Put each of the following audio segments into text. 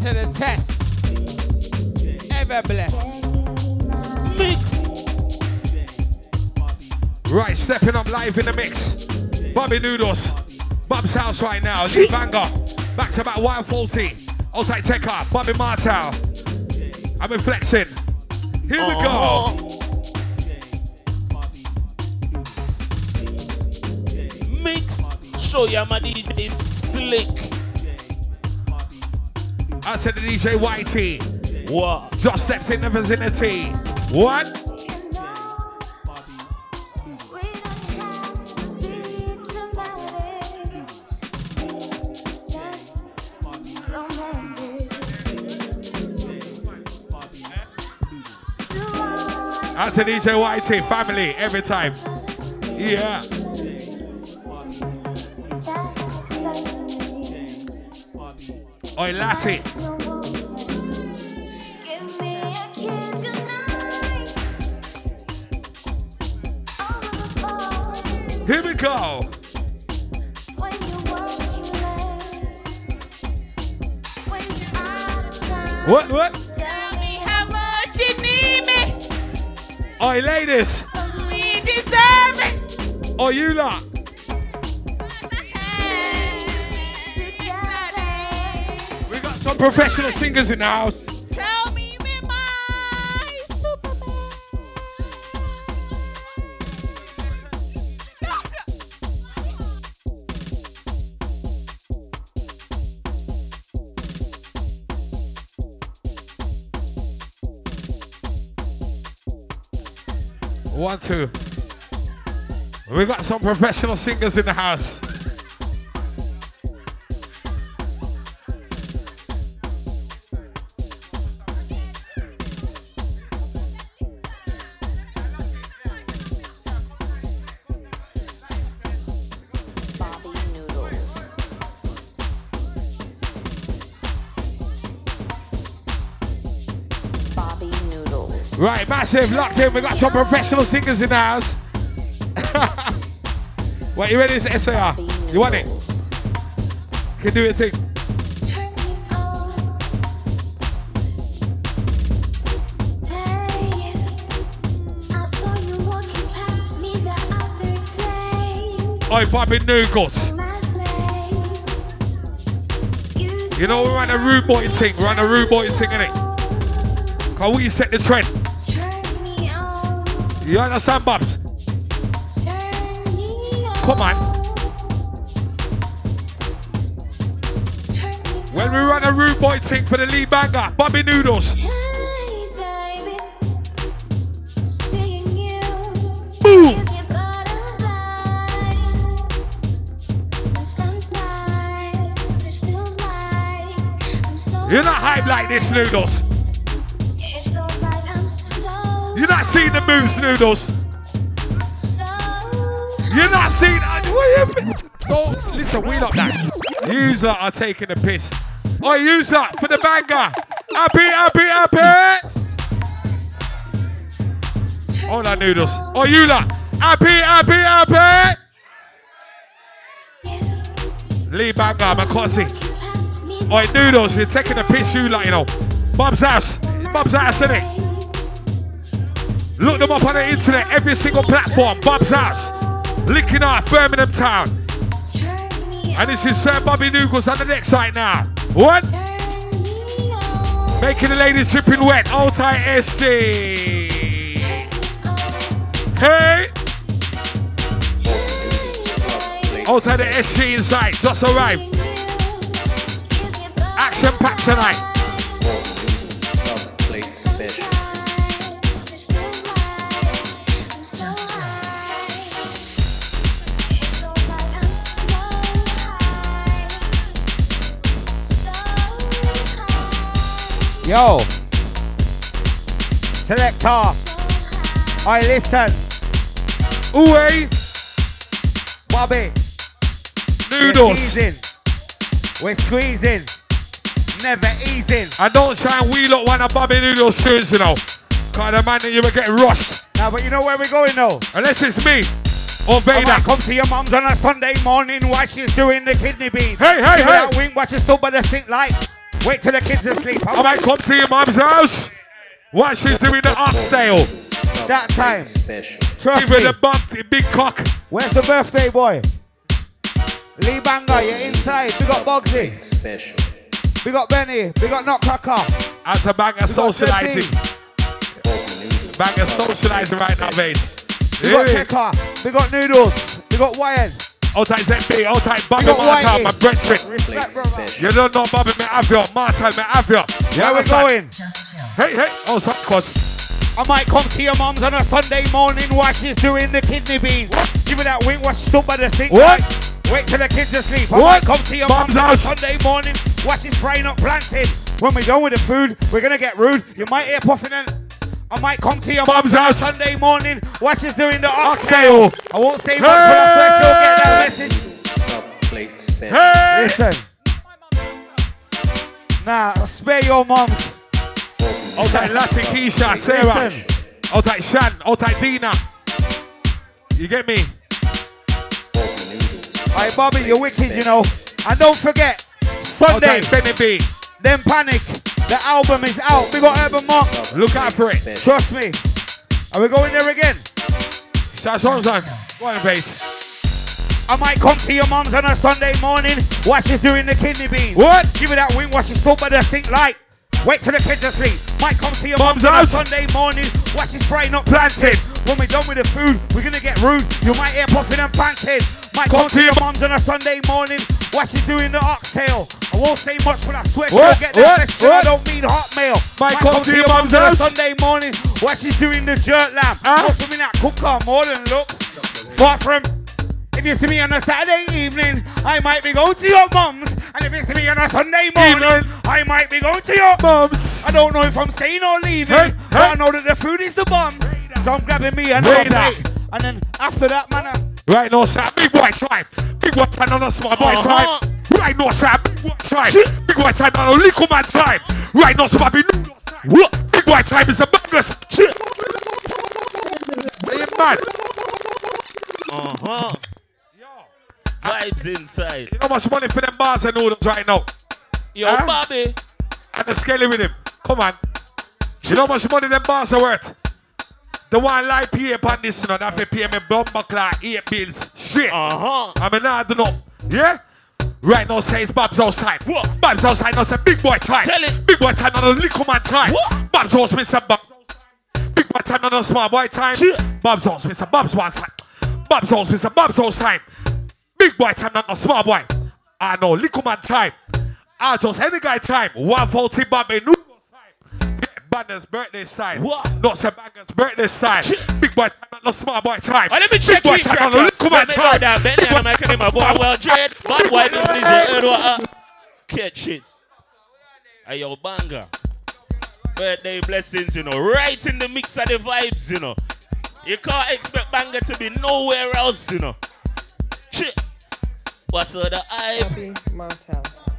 to the test. Ever blessed. Mix. Right, stepping up live in the mix. Bobby Noodles. Bob's house right now. New banger. Back to back 140. Outside Tekka. Bobby Martel. I'm flexing. Here we go. Oh. Mix. Show ya my DJ slick. Out to the DJ YT. What? Just steps in the vicinity. What? Out to DJ YT. Family every time. Yeah. Oi, Lati. Here we go. What? What? Tell me how much you need me. Oi, ladies. We deserve it. Oi, you lot. Professional singers in the house. Tell me my Superman. One, two. We got some professional singers in the house. Right, massive, locked in. We got some professional singers in the house. what, you ready? It's SAR. You want it? You can do it, thing. Oi, Bobby Noodles. You know, we run a rude boy thing. Run a rude boy thing, innit? Cause we set the trend. You understand, Bobs? Come on. When we run a rude boy thing for the lead banger, Bobby Noodles. Boom! You're not hype like this, Noodles. Moves, Noodles. You're not seeing. uh, What you, don't listen. We not that. Yous lot are taking the piss. Oh, use lot for the banger. Happy, happy, happy. Hold on, Noodles. Oh, you lot. Happy, happy, happy. Lee banger, Makosi. Oi, Noodles, you're taking the piss, you lot, you know. Bob's house. Bob's house, innit? Look them up on the internet, every single platform. Bob's house. Linking Art, Birmingham Town. And this is Sir Bobby Noodles on the next right now. What? Making the ladies dripping wet. Tight SG. Hey. Tight the SG inside. Just arrived. Action packed tonight. Yo. Selector. I listen. Ooh, Bobby. Noodles. We're. We're squeezing. Never easing. And don't try and wheel up one of Bobby Noodles tunes, you know. Kind of man that you were getting rushed. Now, but you know where we're going though? Unless it's me or Vader. I come to your mum's on a Sunday morning while she's doing the kidney beans. Hey, hey, Give hey. that wing while she's stood by the sink light. Wait till the kids are asleep. I might come to your mum's house. What she's doing at the oxtail. That time. Special. Trust Give her me. the bump, big cock. Where's the birthday boy? Lee Banger, you're inside. We got Bugsy. Special. We got Benny. We got Nutcracker. As a bang of We socializing. Zed Bang of socializing right now, mate. We got Yeah. Tekka. We got Noodles. We got Wyatt. Outside ZB, outside Bobby got Martin, Whitey. my brethren. Respect. You don't know Bobby, me have you. Martin, me have you. You Where we understand? going? Hey, hey. Oh, sorry, cause I might come to your mom's on a Sunday morning while she's doing the kidney beans. Give me that wink while she's stood by the sink. What? right? Wait till the kids asleep. I What? might come to your mom's, mum's on a house. Sunday morning while she's frying up plantain. When we're done with the food, we're gonna get rude. You might hear puffing and I might come to your Mum's mum's on a house. Sunday morning while she's doing the Oxtail. oxtail. I won't say much, but I swear she'll get that message. Top plate special. Hey! Listen. Nah, spare your mums. Outside Lassie, Keisha, Sarah. Outside Shan, outside Dina. You get me? Alright, Bobby, you're wicked, you know. And don't forget, Sunday, Benny B. then panic. The album is out. We got Urban Monk. Look out for it. Trust me. Are we going there again? Shout out, son. Go on. I might come to your mum's on a Sunday morning while she's doing the kidney beans. What? Give me that wing while she's stood by the sink light. Wait till the kids asleep. Might come to your Mum's on a house. Sunday morning while she's frying up Planting. When we're done with the food, we're gonna get rude. You might hear puffing and panting. Might come, to your mum's on a Sunday morning while she's doing the oxtail. I won't say much, but I swear What? she'll get that What? question. I don't mean hotmail. Might come to your mum's on a house. Sunday morning while she's doing the jerk lamb. Huh? Some in that cooker more than looks. Far from. If you see me on a Saturday evening, I might be going to your mum's. And if you see me on a Sunday morning. I might be going to your Mums. I don't know if I'm staying or leaving, Hey, but hey. I know that the food is the bomb. So I'm grabbing me and. And then after that, man, Right now, sir. Big boy tribe. Big boy time on a small boy Uh-huh. time. Right now, sir. Big white time. Big boy time on a little man time. Right now, sir. Big What? Big boy time is a madness. Are you mad? Uh huh. Vibes inside. You know how much money for them bars and noodles right now? Yo, Huh? Bobby. And the scaly with him. Come on. You know how much money them bars are worth? The one like pay upon this, you know, that fi pay me bumper clock, eight bills, straight. Uh huh. I mean, I don't know. Yeah? Right now, say it's Bob's house time. What? Bob's house time, now say big boy time. Tell it. Big boy time, not a little man time. What? Bob's house, Mr. Bob. Big boy time, not a small boy time. Sure. Bob's house, Mr. Bob's one time. Bob's house, Mr. Bob's house time. Big boy time, not a small boy. I know, little man time. I just any guy time. 140 Bobby Noodles time. Banner's birthday time. What? Not say Banger's birthday time. Big boy time, not a small boy time. Oh, let me Big check boy you, time, not a little man Let me know time. that Big boy and I'm making him a boy well dread. Bad boy heard what? uh, Catch it. Hey, yo, banger. Birthday blessings, you know, right in the mix of the vibes, you know. You can't expect banger to be nowhere else, you know. Shit. What's all the hype? Happy Motel.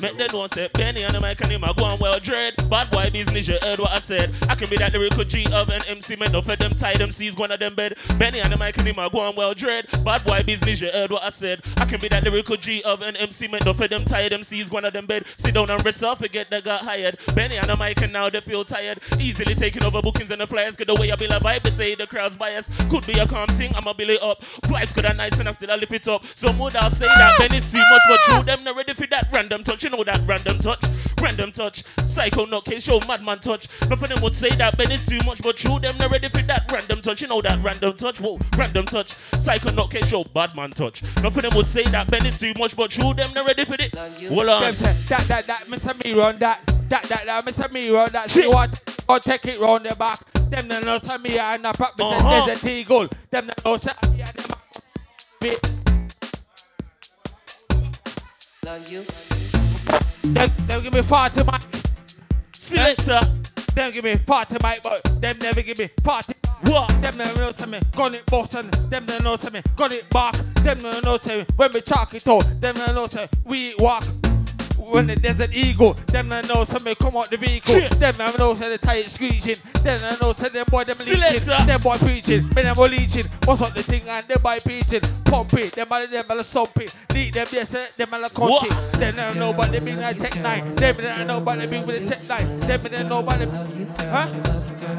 Make that one say Penny on the mic and him a go on well dread. Bad boy business, you heard what I said. I can be that lyrical G of an MC man, no for them tie them C's one of them bed. Benny on the mic and him a go on well dread. Bad boy business, you heard what I said. I can be that lyrical G of an MC man, no for them tie them C's one of them bed. Sit down and rest off, forget they got hired. Benny on the mic and now they feel tired. Easily taking over bookings and the flyers. Get the way I be like vibe, they say the crowd's biased. Could be a calm thing, I'ma build it up. Vibes could have nice and I still a lift it up. Some would I say that Benny see much, but true them not ready for that random touch. You know that random touch, random touch. Psycho nutcase, show madman touch. Nothing them would say that Benny's too much, but true them not ready for that random touch. You know that random touch, whoa, random touch. Psycho nutcase, show badman touch. Nothing them would say that Benny's too much, but true them not ready for it. Hold on. Them say, that, that, that, Mr. Me run that, that, that, that, Mr. Me run that. See what? Or take it round the back. Them no know say me and a prop, me say Uh-huh. there's a eagle. Them no know say me and them. Love you. Them, them give me 40 mic. Selector. Them give me 40 mic, but them never give me 40. What? Them no know me gun it Boston. Them no know me gun it back. Them no know say when we chalk it out. Them no know say we walk. When the desert eagle, them I know somebody come out the vehicle. Shit. Them I know say the tire screeching. Them I know say them boy them leeching. Them boy preaching. Me them boy leeching. What's up the thing and them boy preaching. Pump it. Them boy them boy stomp it. Lead them yes them boy country. Them don't know about the big nine tech nine. Them don't know about the big with the tech nine. Them don't know about the huh?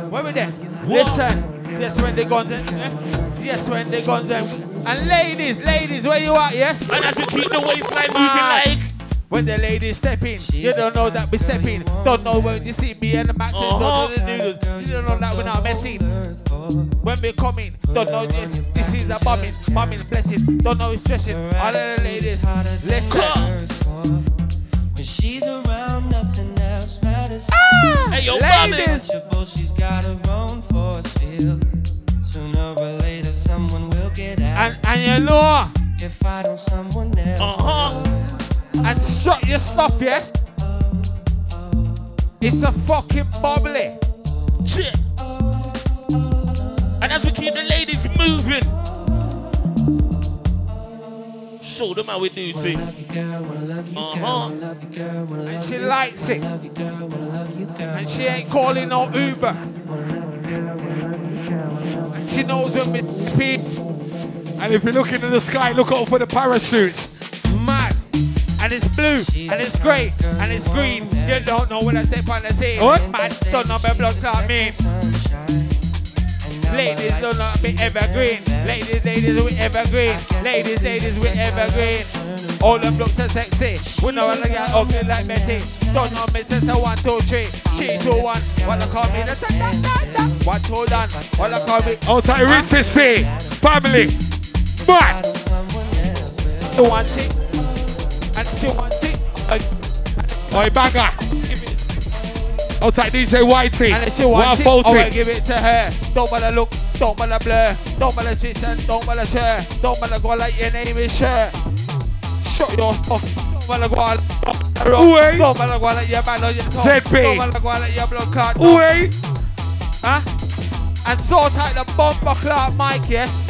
Where we there? Listen. Yes when the guns eh? eh? Yes when the guns eh? And ladies, ladies, where you at? Yes. And as we keep the waistline moving like. When the ladies step in, you don't know that we step in. Don't know when you see me and the maxes, don't know the noodles. You don't know that we're not messing. When we come in, don't know this. This is a bombing, bombing, blessing. Don't know it's stressing. All of the ladies, listen. Come. When she's around, nothing else matters. Hey, yo, Bobby. Ladies, she's got her own force field. Sooner or later, someone will get out. and, and you know, if I don't, someone else. Uh-huh. And strut your stuff, yes? It's a fucking bubbly. Shit. And as we keep the ladies moving. Show them how we do Wanna things. love you, girl. Wanna love you, girl. Uh-huh. Love you, girl. Wanna And she likes it. Wanna love you, girl. Wanna love you, girl. And she ain't calling no Uber. And she knows when we. And if you're looking in the sky, look out for the parachutes. And it's blue, and it's grey, and it's green. You don't know when I step on the scene. What? Man, don't know my blood clot mean. Sunshine. And now Ladies don't know be evergreen. Ladies, ladies we evergreen. Ladies, ladies we evergreen. All them looks are sexy. We know I get ugly like Betty. Don't know me sister one, two, three. Three, two, one. What I call me? That's a da, da, da. One, two, done. What I call me? Oh, Outside Richard say, family, But. Two, one, tick. And two, one, tick. Uh, Oi, banger. give it. Outside DJ Whitey. And if she wants it, I will 140. give it to her. Don't wanna look, don't wanna blur, don't wanna twist and don't wanna share, don't wanna go like your name is sure. Shut your mouth. Don't wanna go like Oi. Don't wanna go like your man on your tongue. ZP. Don't wanna go like your blood clot. Oi. Huh? And sort out the bumper clot mic, yes.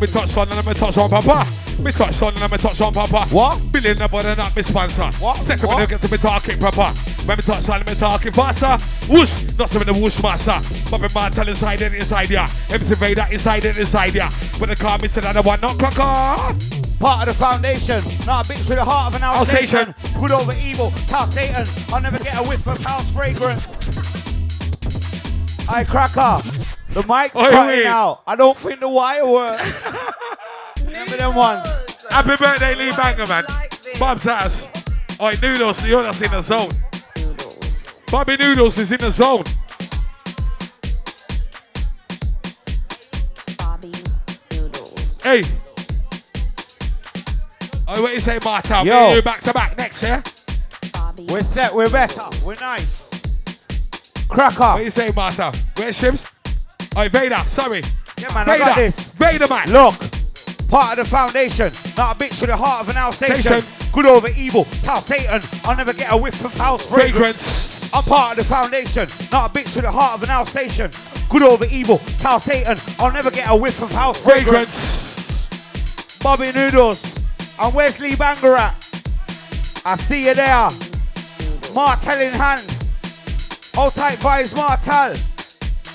Me touch on and me touch on Papa. Me touch on and me touch on Papa. What? Billion the body not me sponsor. What? Second What? get to me talking proper. When me touch on me talking faster. Whoosh, not some of the whoosh master. But me man tell inside and inside ya. MC Vader inside and inside ya. When they call me to the one not cracker. Part of the foundation, not a bitch with the heart of an Alsatian. Alsatian. Good over evil, tell Satan. I'll never get a whiff of house fragrance. I cracker. The mic's Oi, cutting oi. out. I don't think the wire works. Remember them ones? Happy birthday, Lee Banger, man. Bob's house. Oi, Noodles, you're not in the zone. Bobby Noodles is in the zone. Bobby Noodles. Hey. Oh, what you say, Marta? Yo. Me and you back to back next, yeah? Bobby. We're set, we're better, we're nice. Cracker. What Cracker. you say, Marta? Where's Shims? Oh, Vader, sorry. Yeah, man, I got this. Vader, man. Look, part of the foundation, not a bitch with the heart of an Alsatian. Station. Good over evil, tell Satan. I'll never get a whiff of house fragrance. Fragrance. I'm part of the foundation, not a bitch with the heart of an Alsatian. Good over evil, tell Satan. I'll never get a whiff of house fragrance. Fragrance. Bobby Noodles and Wesley Banger at. I see you there. Martel in hand. All tight vibes, Martel.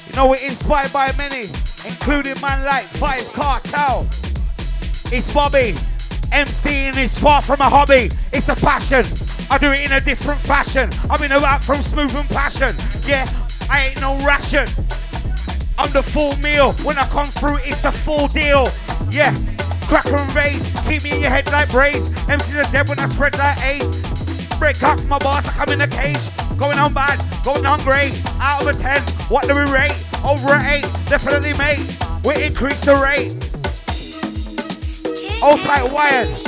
You know we're inspired by many, including man like Vybz Kartel. It's Bobby. MCing is far from a hobby. It's a passion. I do it in a different fashion. I'm in a rap from smooth and passion. Yeah, I ain't no ration. I'm the full meal. When I come through, it's the full deal. Yeah, cracker and raise. Keep me in your head like braids. MC's are dead when I spread like AIDS. Break up my bars, I come in a cage. Going on bad, going on great. Out of a 10, what do we rate? Over an 8, definitely mate. We increase the rate. All tight wires.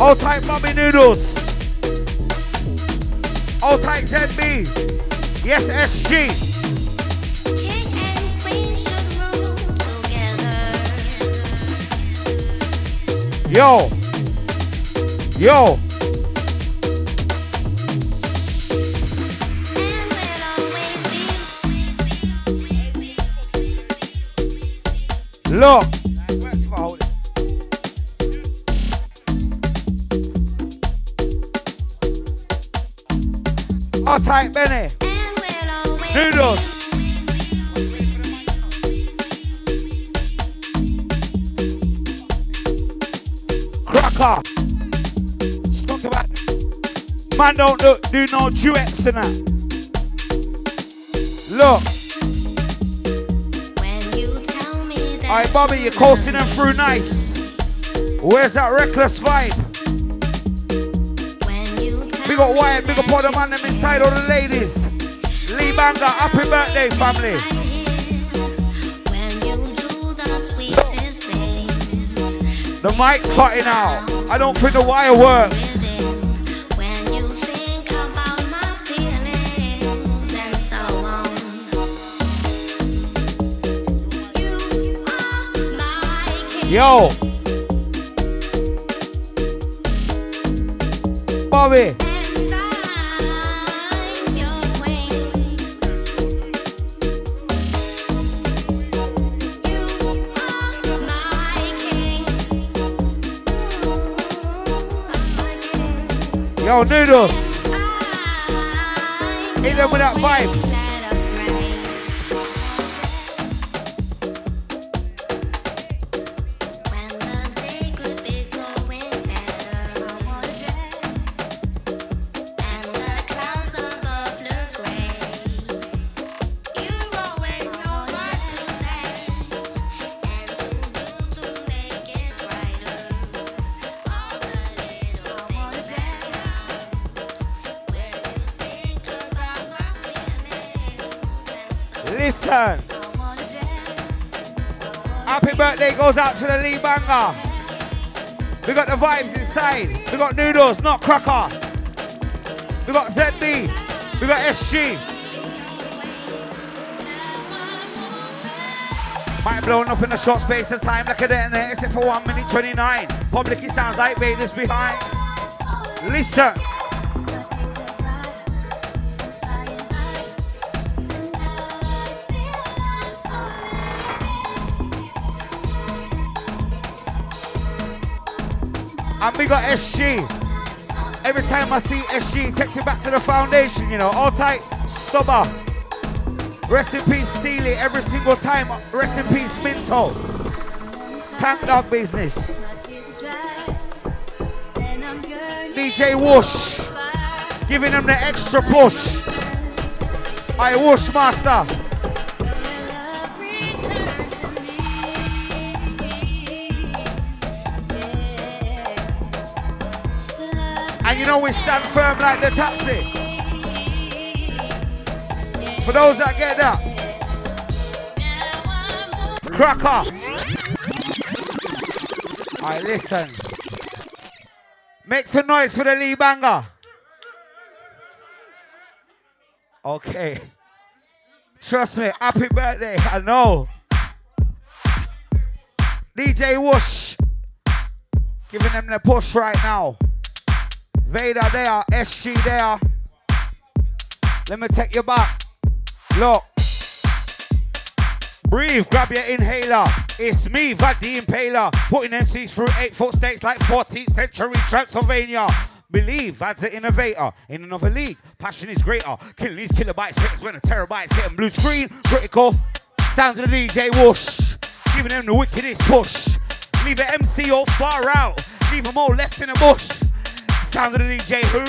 All tight Bobby Noodles. All tight ZB. Yes, SG. Yo. Yo. Look. All tight, Benny. Noodles. Cracker. Talk about. Man, don't look, do no duets in that. Look. Alright, Bobby, you're coasting them through nice. Where's that reckless vibe? Big up Wyatt, big up all the man them inside, all the ladies. Lee Banger, happy birthday, family. The mic's cutting out. I don't think the wire works. Yo. Bobby. Yo, noodles. Hit them with that vibe. Goes out to the Lee Banger. We got the vibes inside. We got noodles, not cracker. We got ZB. We got SG. Might blown up in a short space of time like a detonator. Except for 1 minute 29. Publicly sounds like Vedas behind. Listen. And we got SG. Every time I see SG, it takes me back to the foundation, you know. All tight, stubber. Rest in peace, Steely. Every single time, rest in peace, Minto. Tank dog business. DJ Whoosh, Giving them the extra push. I Wash Master. And you know we stand firm like the taxi. For those that get that. Cracker. Alright, listen. Make some noise for the Lee Banger. Okay. Trust me, happy birthday. I know. DJ Whoosh. Giving them the push right now. Vader there, SG there. Let me take you back. Look. Breathe, grab your inhaler. It's me, Vad the Impaler. Putting MCs through eight foot states like 14th century Transylvania. Believe Vad's an innovator in another league. Passion is greater. Killing these kilobytes, spitters when a terabyte's hitting blue screen. Critical. Sounds of the DJ whoosh. Giving them the wickedest push. Leave an MC all far out. Leave them all left in a bush. Sound of the DJ who?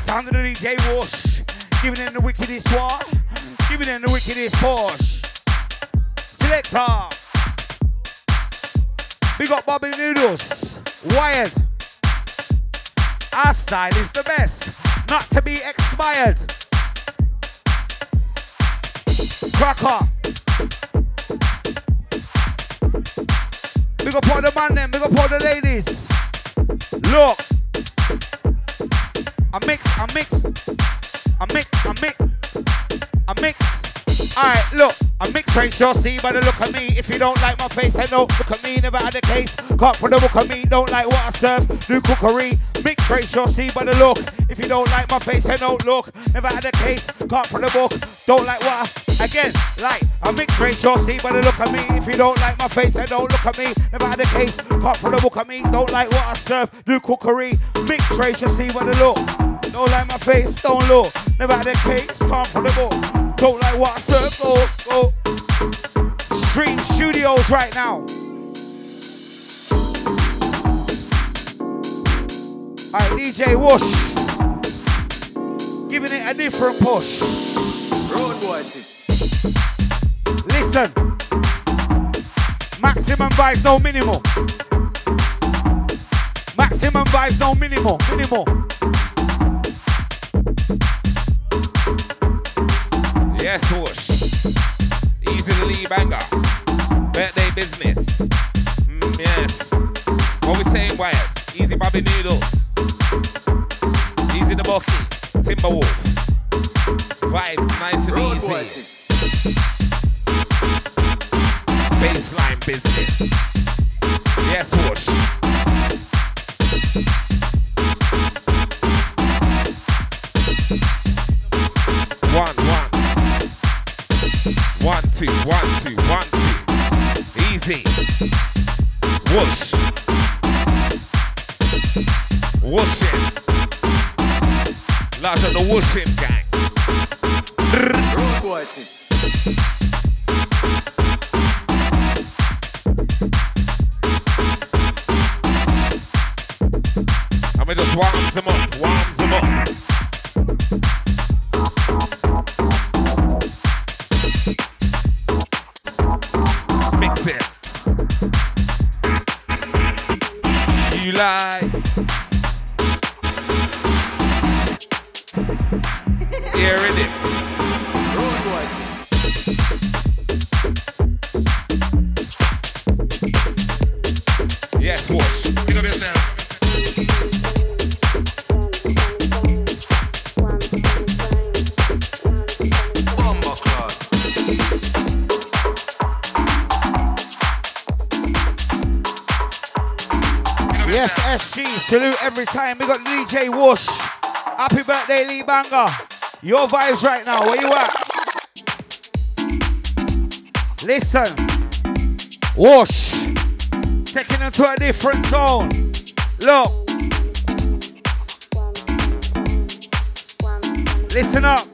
Sound of the DJ whoosh. Giving them the wickedest what? Giving them the wickedest push. Selector. We got Bobby Noodles. Wired. Our style is the best. Not to be expired. Cracker. Big up all the man them, big up all the ladies. Look. I mix, I mix, I mix, I mix, I mix. Alright, look, I mix ratio, see by the look of me. If you don't like my face, I know, look at me, never had the case. Can't for the look of me, don't like what I serve, do cookery. Mix ratio, see by the look. If you don't like my face, I know, look, never had the case. Can't for the book, don't like what I, again, like, I mix ratio, see by the look of me. If you don't like my face, I don't look at me, never had the case. Can't for the book of me, don't like what I serve, do cookery. Mix ratio, see by the look. Don't like my face, don't look. Never had a case, can't pull the book. Don't like what I serve, oh, oh. go, go. Stream Studios right now. Alright, DJ Whoosh. Giving it a different push. Road. Listen. Maximum vibes, no minimal. Maximum vibes, no minimal. Minimal. Easy to leave banger. Birthday business. Mm, yes. What we saying, Wyatt? Easy Bobby Noodle. Easy the Bucky. Timberwolf. Vibes nice and Road easy. Baseline business. Yes, Whoosh. two, one, two, one, two. Easy. Whoosh. Whoosh it. Large on the whoosh it, gang. Road boy I'm gonna just walk some Hearing it. Road boy thing. Yes, whoosh. Pick up yourself. Yes, SG. Salute every time. We got DJ Whoosh. Happy birthday, Lee Banger. Your vibes right now. Where you at? Listen. Whoosh. Taking them to a different zone. Look. Listen up.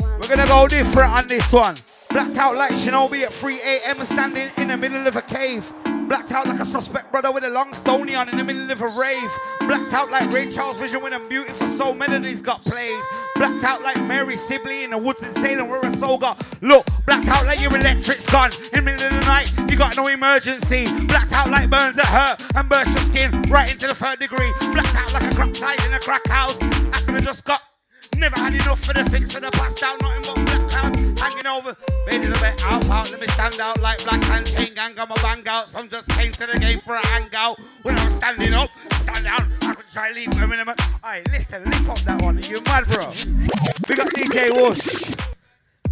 We're gonna go different on this one. Blacked out like Shinobi at 3 a.m. standing in the middle of a cave. Blacked out like a suspect brother with a long stony on in the middle of a rave. Blacked out like Ray Charles Vision when a beautiful soul melodies got played. Blacked out like Mary Sibley in the woods in Salem where a got. Look, blacked out like your electric's gone. In the middle of the night, you got no emergency. Blacked out like burns that hurt and burst your skin right into the third degree. Blacked out like a crack in a crack house. I just got Never had enough for the fix of the past out, nothing but black clouds hanging over. Ladies a bit out, out, let me stand out like black and chain gang, my bang out. Some just came to the game for a hangout. When I'm standing up, stand down, I could try leave in a minute. Alright, listen, lift up that one, you mad, bro? We got DJ Whoosh.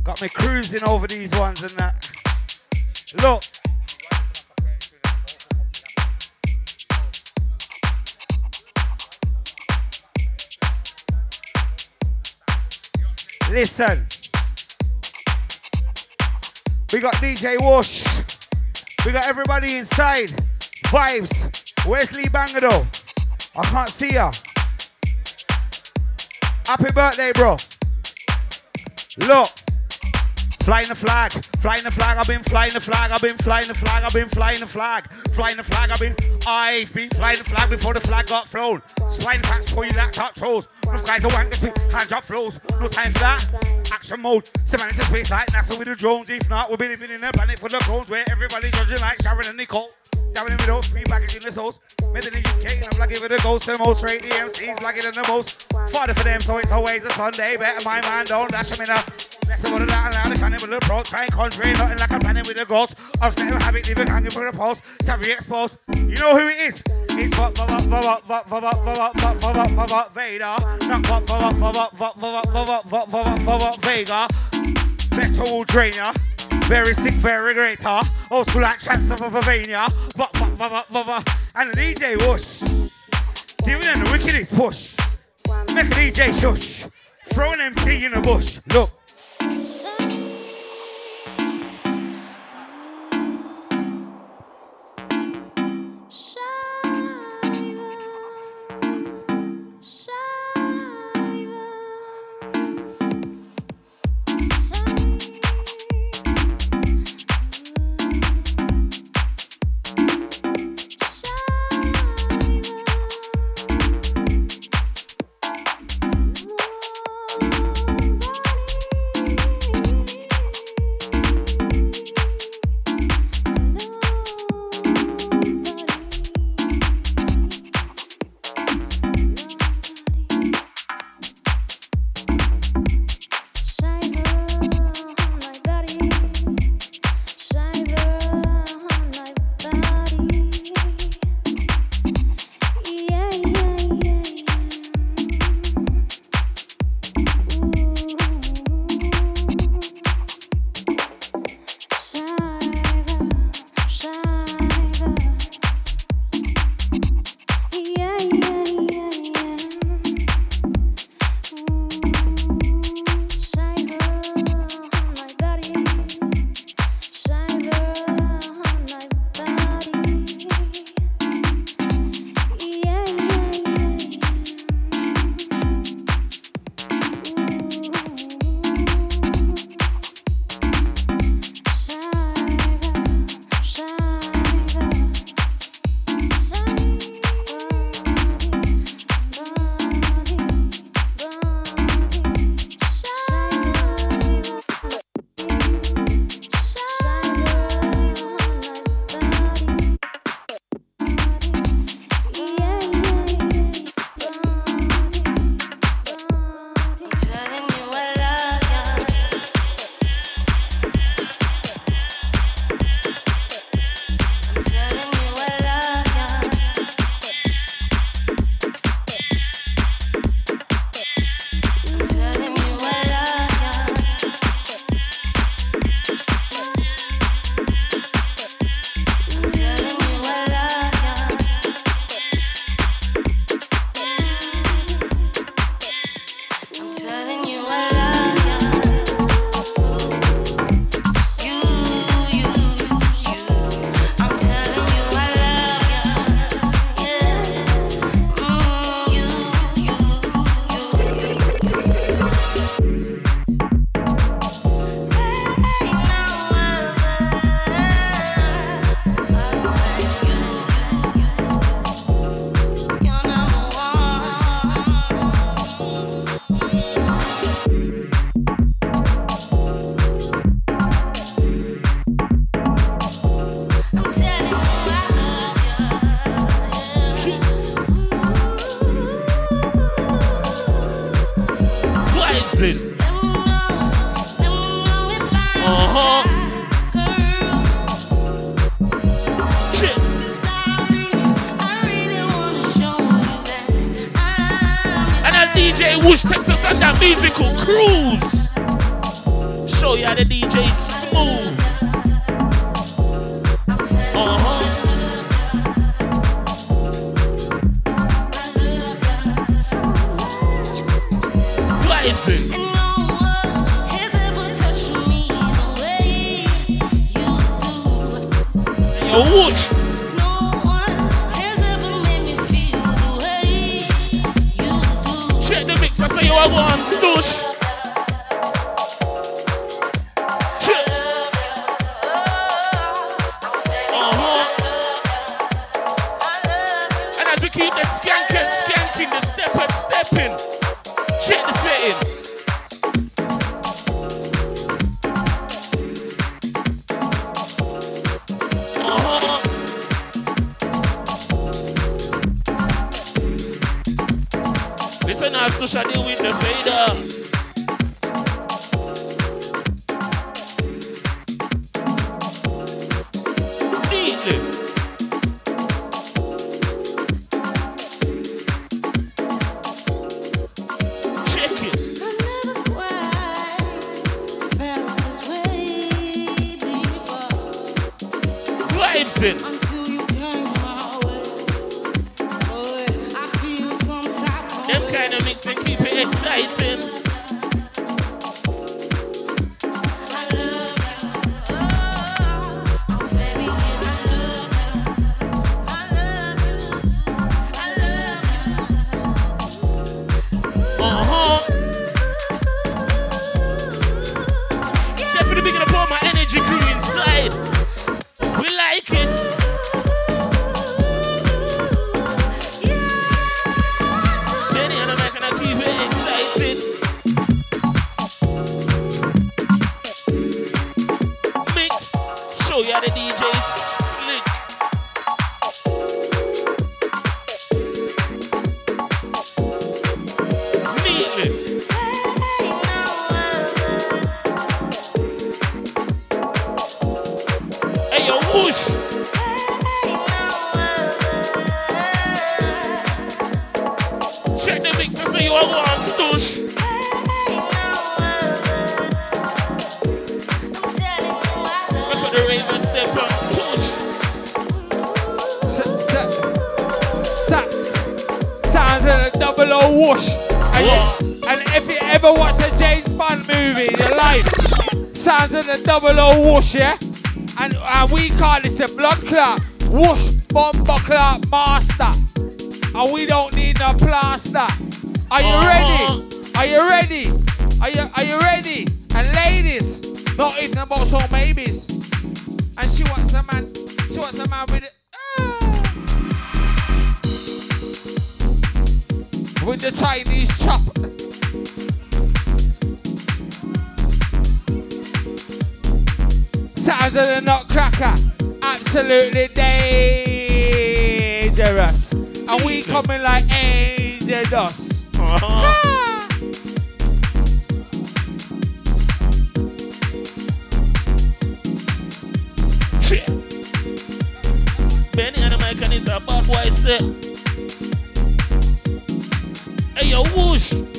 Got me cruising over these ones and that. Look. Listen. We got DJ Whoosh. We got everybody inside. Vibes. Wesley Bangado. I can't see ya. Happy birthday, bro. Look. Flying the flag, flying the flag, I've been flying the flag, I've been flying the flag, I've been flying the flag, flying the flag, I've been, I've been flying the flag before the flag got flown. The facts for you laptop trolls. Those guys are wanking, hand drop flows. No time for that. Action mode, seven into space like NASA with the drones. If not, we'll be living in a planet full of clones where everybody's judging like Sharon and Nicole. Down in the middle, three baggage in the sauce. Made in the UK, and I'm lucky with the ghost. The most straight DMC's blacker than the most. Father for them, so it's always a Sunday. Better my man, don't dash him in a. Let's go to that now the cannibal approach. Try and country, nothing like a planet with a ghost. Set him habit, leave a hanging for the post. Savvy exposed. You know who it is? It's Vop Vop Vop Vop Vop Vop Vop Vop Vop Vop Vop Vader. Not Vop Vop Vop Vop Vop Vop Vop Vop Vop Vop Vop Vega. Metal Drainer. Very sick, very great, huh? Old school like chance of Pennsylvania. Vop Vop Vop Vop Vop And the DJ Whoosh. Giving them the wickedest push. Make a DJ shush. Throw an MC in the bush. Look. musical cruise. Yeah? And, and we call this the blood clot. Whoosh, bumper clot master. And we don't need no plaster. Are you uh-huh. ready? Are you ready? Are you, are you ready? And ladies, not even about some babies. And she wants a man, she wants a man with it. Ah. With the Chinese chop. Sounds of the Nutcracker, absolutely dangerous. And we coming like angels. ah. Benny and the American is about what I say. Hey, yo, whoosh.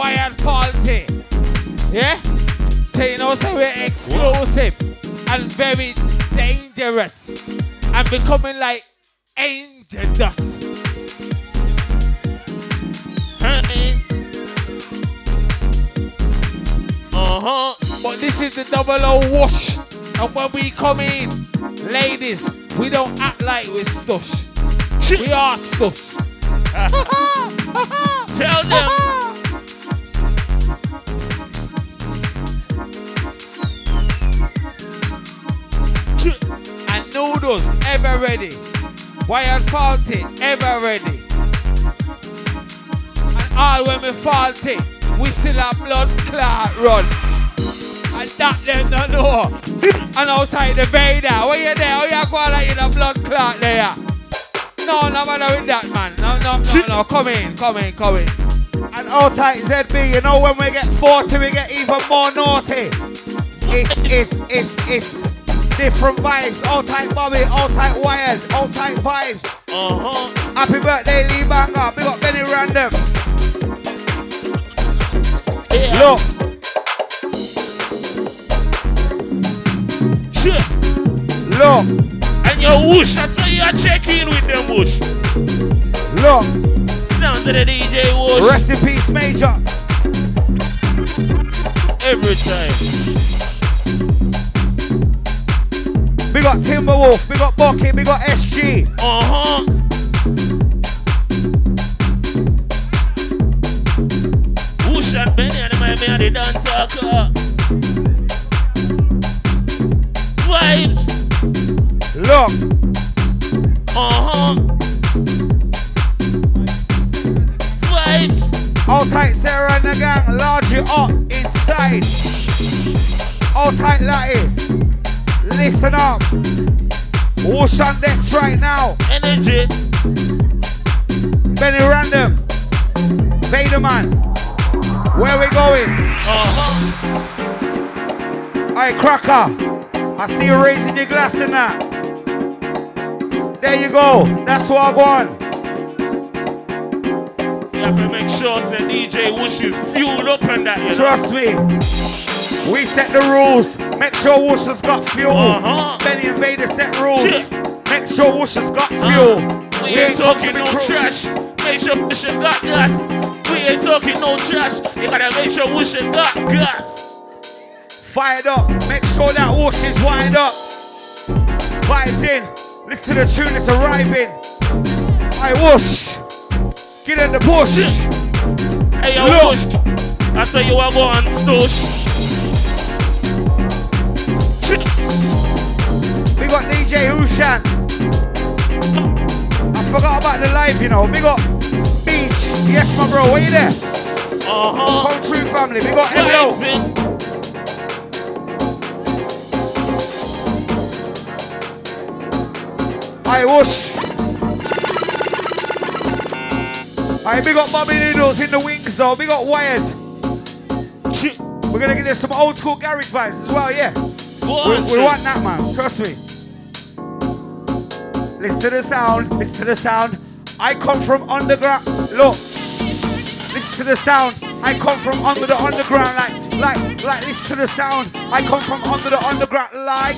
wired party. Yeah? So you know, so we're exclusive and very dangerous and becoming like angel dust. Uh huh. But this is the double O wash. And when we come in, ladies, we don't act like we're stush. We are stush. All when we faulty, we still have blood clot run. And that them don't know. And outside the Vader, where you there? How you go like in a blood clot there? No, no matter with that man. No, no, no, no. Come in, come in, come in. And all tight ZB, you know when we get 40, we get even more naughty. It's, it's, it's, it's different vibes. All tight Bobby, all tight wired, all tight vibes. Uh huh. Happy birthday, Lee Banger. We got Benny Random. Yeah. Look, Shit. look, And your whoosh, I saw you are checking with them whoosh. look. Sounds of the DJ whoosh. Rest in peace, Major. Every time. We got Timberwolf, we got Bucky, we got SG. Uh huh. And Benny and they dance talker. Vibes. Look, Uh huh. Vibes. all tight Sarah and the gang, large it up inside. All tight Latin. Listen up. Whoosh on decks right now. Energy. Benny Random. Vader Man. Where we going? Alright, Cracker. I see you raising your glass in that. There you go. That's what I want. You have to make sure say DJ Whoosh is fueled up and that, you know. Trust me. We set the rules. Make sure Whoosh has got fuel. Uh-huh. Benny and Vader set rules. Shit. Make sure Whoosh has got fuel. Uh, we ain't talking no trash. Make sure Whoosh has got gas. We ain't talking no trash. You gotta make sure Whoosh is got gas. Fired up. Make sure that Whoosh is wired up. Vibes in. Listen to the tune that's arriving. I Whoosh. Get in the push. Hey, yo, Look. Whoosh. I say you are going stoosh. We got DJ Ushan. I forgot about the live, you know. Big got Beach. Yes, my bro. Where you there? Uh-huh. Come true family. We got in. I whoosh. Alright, we got Bobby Noodles in the wings though. We got Wired. We're gonna get this some old school garage vibes as well, yeah. We, we want that, man. Trust me. Listen to the sound. Listen to the sound. I come from underground. Look. Listen to the sound. I come from under the underground. Like, like, like. Listen to the sound. I come from under the underground. Like.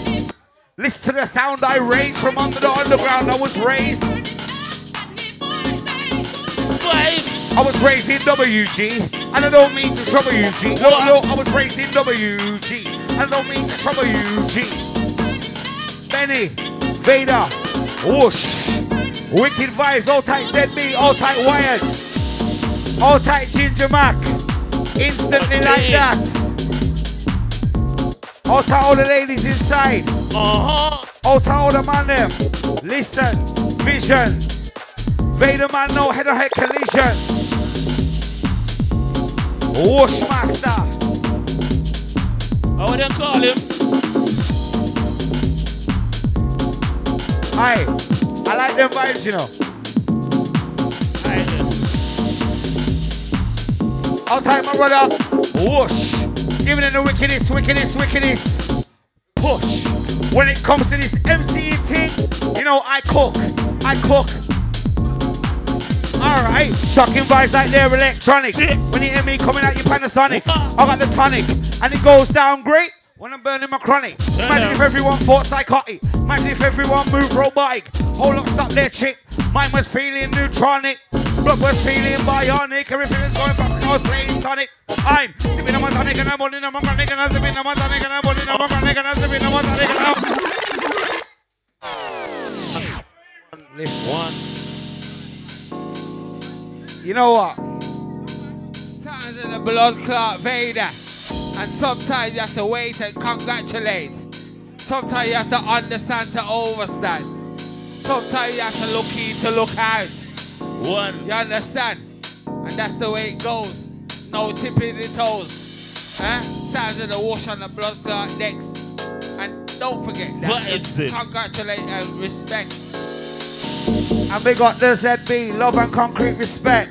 Listen to the sound I raised from under the underground. I was raised. I was raised in WG, and I don't mean to trouble you, G. No, no, I was raised in WG, and I don't mean to trouble you, G. Benny, Vader, whoosh, wicked vibes, all tight ZB, all tight wired, all tight Ginger Mac, instantly like that. All tight all the ladies inside, Uh-huh. all tight all the man them. Listen, vision, Vader man, no head on head collision. Whoosh master. How would call him? Aye, I like them vibes, you know. I All time, my brother. Whoosh. Giving it the wickedest, wickedest, wickedest. Push. When it comes to this MC thing, you know, I cook. I cook. Alright. Shocking vibes like they're electronic. When you hear me coming out your Panasonic, I got the tonic. And it goes down great when I'm burning my chronic. Imagine if everyone thought psychotic. Imagine if everyone moved robotic. Hold up, stop there, chick. Mine was feeling neutronic. Blood was feeling bionic. Everything was going fast. I was playing Sonic. I'm sipping on my tonic and I'm holding on my and I'm sipping on my tonic and I'm holding on my and I'm sipping on my tonic and I'm. One. You know what? Sounds in the blood clot Vader. And sometimes you have to wait and congratulate. Sometimes you have to understand to overstand. Sometimes you have to look in to look out. One. You understand? And that's the way it goes. No tipping the toes. Huh? Sounds of the wash on the blood clot next. And don't forget that. What is it? Congratulate and respect. And we got the ZB, love and concrete respect.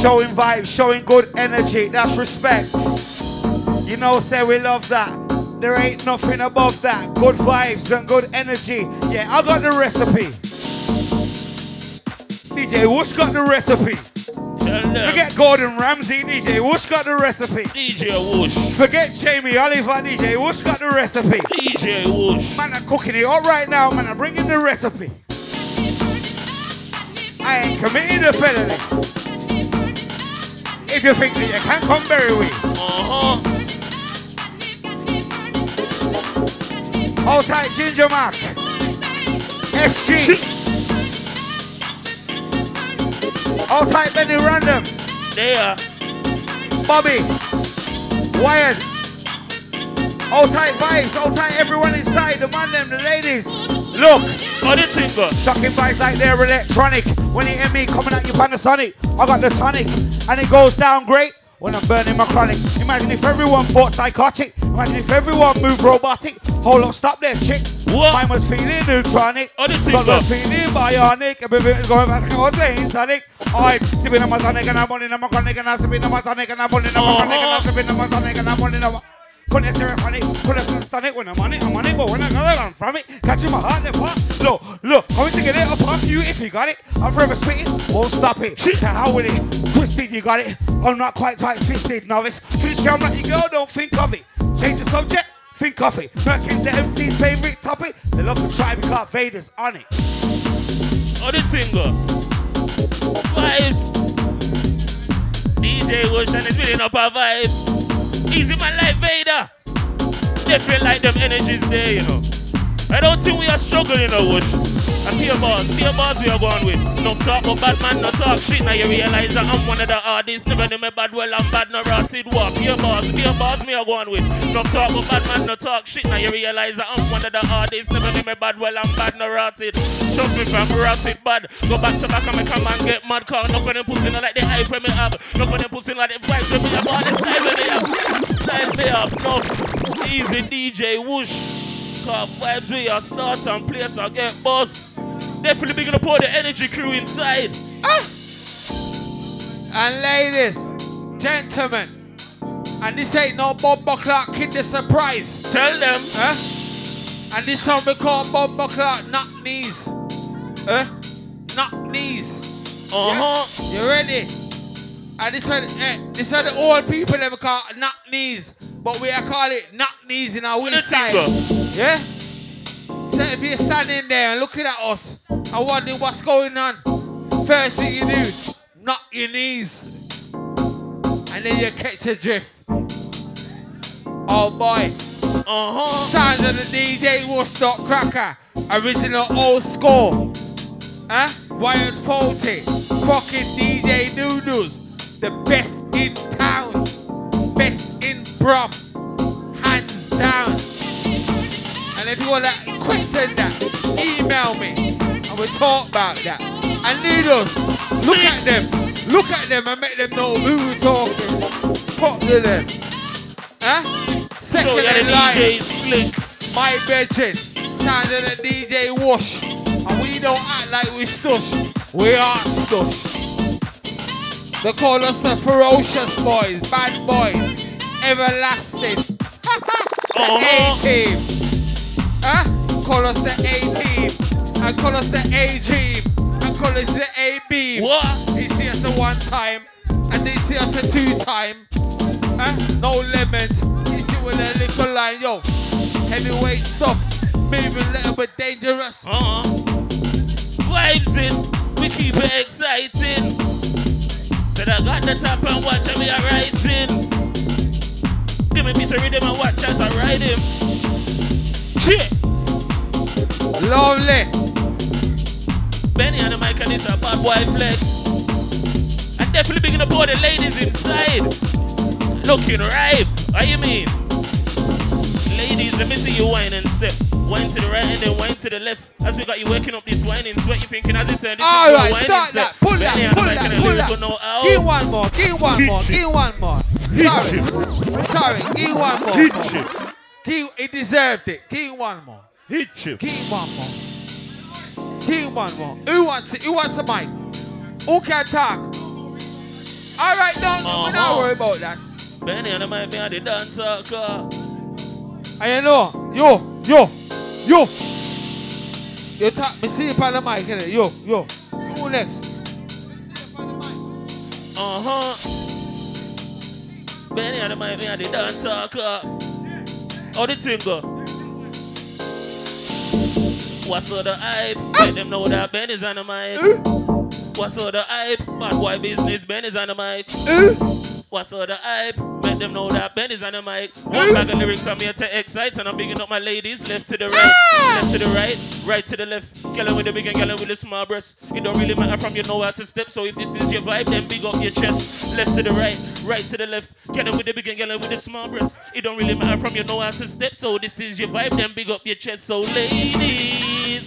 Showing vibes, showing good energy, that's respect. You know, say we love that. There ain't nothing above that. Good vibes and good energy. Yeah, I got the recipe. DJ Whoosh got the recipe. Forget Gordon Ramsay, DJ Whoosh got the recipe. DJ Whoosh. Forget Jamie Oliver, DJ Whoosh got the recipe. DJ Whoosh. Man, I'm cooking it up right now, man. I'm bringing the recipe. I ain't committing a felony. If you think that you can't come very weak. Uh-huh. Hold tight, Ginger Mark. SG. All tight, Benny Random. There. Bobby. Wired. All tight, vibes. all tight, everyone inside. The man, them, the ladies. Look. Oh, Do you think, bro? Shocking vibes like they're electronic. When you hear me coming at you Panasonic, I got the tonic, and it goes down great when I'm burning my chronic. Imagine if everyone thought psychotic. Imagine if everyone moved robotic. Hold up, stop there, chick. What? Mine was feeling neutronic. What do you was feeling bionic. Everything was going fast. I was playing Sonic. I'm sipping on my tonic and I'm on my chronic and I'm sipping on my tonic and I'm on my chronic and I'm Uh-huh. sipping on my tonic and I'm on my. Couldn't say funny, couldn't say stunning when I'm on it, I'm on it, but when I got it, I'm from it. Catching my heart, the part. Look, look, coming to get it up off you if you got it. I'm forever spitting, won't stop it. To hell with it. Twisted, you got it. I'm not quite tight fisted, novice. Finish, I'm not your girl, don't think of it. Change the subject, think of it. Merkin's the MC's favorite topic. They love to try because Vader's on it. You think. Vibes. DJ and it's building up our vibes. Easy man like Vader. Definitely like them energies there, you know. I don't think we are struggling, you know, Whoosh. And peer bars, peer bars we are going with. No talk about bad man, no talk shit. Now you realize that I'm one of the artists. Never knew me bad well, I'm bad, no rotted walk. Peer bars, peer bars me are going with. No talk about bad man, no talk shit. Now you realize that I'm one of the artists. Never knew me bad well, I'm bad, no rotted. Trust me, fam, rotted bad. Go back to back and me come and get mad. Cause no for them pussy no like the hype when me have. No for them pussy like the vibes when me have. All the style when me have. Style me have. No. Easy DJ Whoosh. Cause vibes we are start and place and get boss. Definitely big up all the energy crew inside. Ah. And ladies, gentlemen, and this ain't no Bomber Clark Kinder surprise. Tell them. Huh? And this song we call Bomber Clark Knock Knees. Huh? Knock Knees. Uh-huh. You ready? And this one, eh, this one the old people never call knock knees, but we are call it knock knees in our west side. Yeah? So if you're standing there and looking at us and wondering what's going on, first thing you do, knock your knees. And then you catch a drift. Oh boy. Uh-huh. Sounds of the DJ Woodstock Cracker. Original old school. Huh? Wired Faulty. Fucking DJ Noodles. The best in town. Best in Brum. Hands down. And if you want to question that, email me. And we'll talk about that. And Noodles, look at them. Look at them and make them know who we're talking. Talk to them. Huh? Second in the line. DJ slick. My bedroom, sound of the DJ Wash. And we don't act like we stush. We are stush. They call us the ferocious boys, bad boys, everlasting. the Uh-huh. A team. Huh? Call us the A team. And call us the A team. And call us the A beam. What? They see us the one time. And they see us the two time. Huh? No limits. With a little line, yo. Heavyweight stuff. moving a little bit dangerous. Uh-huh. Vibes in, we keep it exciting. Said I got the top and watch and we are writing. Give me a piece of rhythm and watch as I ride him. Shit. Lovely. Benny on the mic and it's a bad boy flex. And definitely up all the ladies inside. Looking right. What you mean? Ladies, let me see you whine and step. Wine to the right and then wine to the left. As we got you waking up this whining sweat, you thinking as it turn this All right, start that. Pull that, pull that, pull that. know-how. Give one more, give one more, give one more. Sorry, sorry, give one more. Hit you. Give, he deserved it. Give one more. Hit you. Give one more. Give one more. Who wants it? Who wants the mic? Who can talk? All right, don't, Uh-huh. worry about that. Benny and the mic, me and the dance talker. And you know, yo, yo, yo. You talk, me see you on the mic, innit? Yo, yo. Who next? Uh-huh. Benny on the mic, me and the dance talker. How the thing go? What's all the hype? Let them know that Ben is on the mic. What's all the hype? Bad boy business, Ben is on the mic. What's all the hype? Let them know that Ben is on the mic. One bag of lyrics I'm here to excite, and I'm bigging up my ladies. Left to the right, ah! left to the right, right to the left. Girl with the big and girl with the small breasts. It don't really matter from you know how to step. So if this is your vibe, then big up your chest. Left to the right, right to the left. Girl with the big and girl with the small breasts. It don't really matter from you know how to step. So this is your vibe, then big up your chest. So ladies,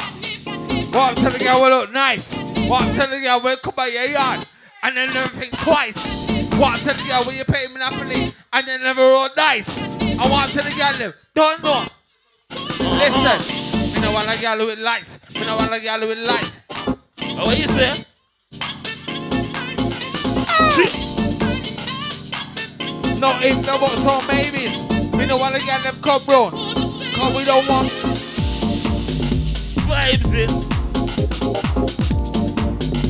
What I'm telling you, will look nice. What I'm telling you, will come by your yard and then never think twice. What I'm telling you, will you pay monopoly and then never roll dice. What I'm telling you, live, don't know. Listen, me no want a girl with lights. Me no want a girl with lights. oh, what you say? No if, no buts, no maybes. Me no want to get them come round. Cause we don't want. Vibes in.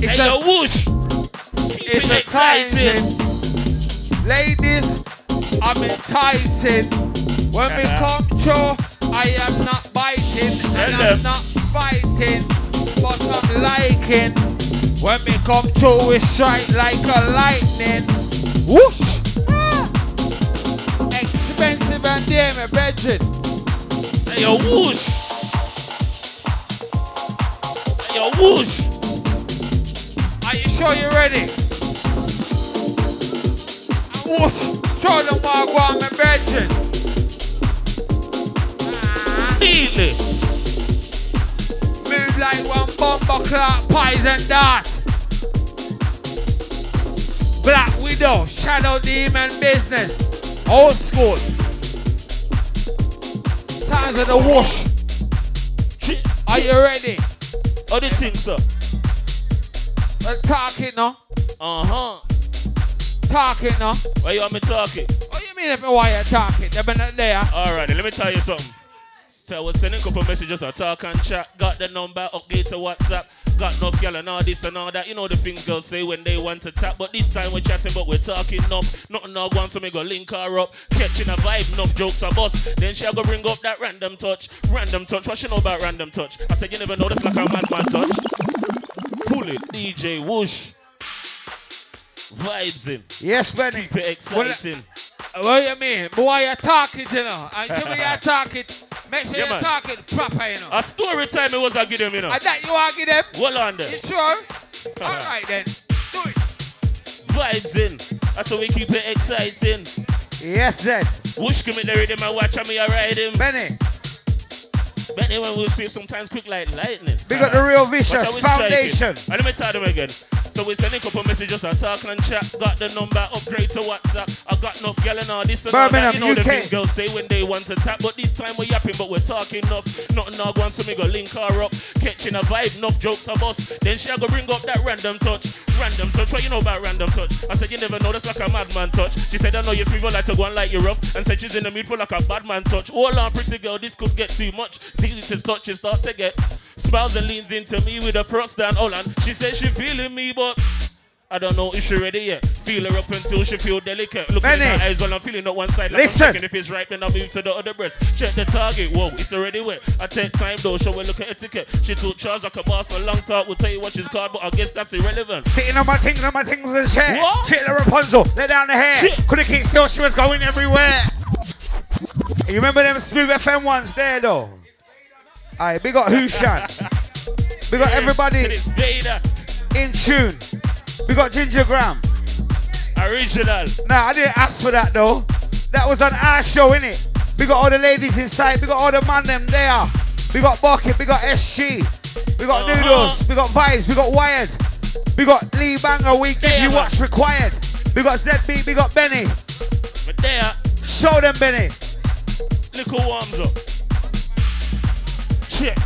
It's Hey, a, yo, whoosh. Keep it's it a exciting. Ladies, I'm enticing. When we Uh-huh. come through, I am not biting and I'm not fighting, but I'm liking. When we come through, we strike like a lightning. Whoosh! Expensive and dear, my brethren. Hey, yo, whoosh. Hey, yo, whoosh. Are you sure you're ready? Whoosh! Show them what I want, my brethren. Ah. Neatly. Move like one bomber clock, pies and dart. Black Widow, Shadow Demon Business. Old school. Times of the whoosh. Are you ready? You think, sir? We're talking now. Uh-huh. Talking now. Why you want me talking? What you mean if I want you talking? They've been there. All right, let me tell you something. So I was sending a couple messages I talk and chat. Got the number, update to WhatsApp. Got enough girl and all this and all that. You know the things girls say when they want to tap. But this time we're chatting, but we're talking enough. Nothing now going, so me go link her up. Catching a vibe, no jokes are bust. Then she go bring up that random touch. Random touch. What she know about random touch? I said, you never know, that's like a madman touch. Pull it, DJ Whoosh. Vibes in. Yes, Benny. Keep it exciting. What you mean? But why you talking, you know? And see when you are talking, make sure Yeah, you man. talking proper, you know. A story time it was I give them, you know. And that you want to give them? Hold on there. You sure? All right then. Do it. Vibes in. That's how we keep it exciting. Yes, Zed. Whoosh give me the rhythm and watch me I ride him. Benny. But then when we see sometimes quick like lightning. Big up the real Watch vicious how we strike it. foundation. And let me tell them again. So we sending a couple messages on talk and chat. Got the number, upgrade to WhatsApp. I got enough gal and all this and all that. You know the UK. things girls say when they want to tap. But this time we're yapping, but we're talking enough. Nothing now going so me go link her up. Catching a vibe, enough jokes of us. Then she go bring up that random touch. Random touch, what you know about random touch? I said you never know, that's like a madman touch. She said I know you smooth like to go and light you up. And said she's in the mood for like a bad man touch. Oh, Hold on, pretty girl, this could get too much. See this touch, you start to get. Smiles and leans into me with a thrust down. Hold on, she said she feeling me, but I don't know if she ready yet. Feel her up until she feel delicate. Looking in Benny. her eyes while I'm feeling up one side. Like Listen. I'm checking if it's right, then I move to the other breast. Check the target. Whoa, it's already wet. I take time though, show her look at etiquette. She took charge like a boss for a long talk. We'll tell you what she's called, but I guess that's irrelevant. Sitting on my things, on my things in the chair. What? Shit the Rapunzel, let down the hair. Couldn't keep still, she was going everywhere. You remember them smooth FM ones there though? Aye, big up Hushan. We got everybody in tune. We got Gingergram. original. Nah, I didn't ask for that though. That was on our show, innit? We got all the ladies inside. We got all the man them there. We got Bucket. We got SG. We got Uh-huh. Noodles. We got Vibes. We got Wired. We got Lee Banger. We give Yeah, you man. what's required. We got ZB. We got Benny. But there, Show them Benny. little warms up. Check.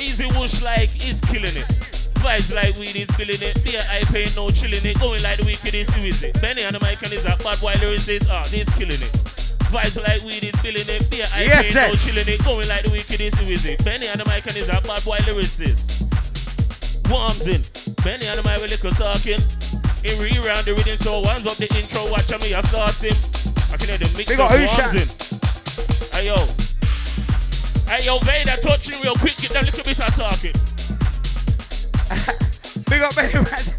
Easy whoosh like is killing it. Vibes like weed is feeling it. Beer I pay no chilling it. Going like the wickedest who is it? Benny and the mic and is that bad while lyricist ah this killing it. Vibes like weed is feeling it. Beer I Yes, pay no chilling it. Going like the wickedest who is it? Benny and the mic and is that bad while lyricist. Warms in. Benny and the mic with little talking. In re-round the rhythm so warms up the intro. Watch me I start him. I can hear the mix Big up up warms Usha. in. Hey yo. Hey yo, Vader, touching real quick, get them little bit of talking. Big up Benny Rand.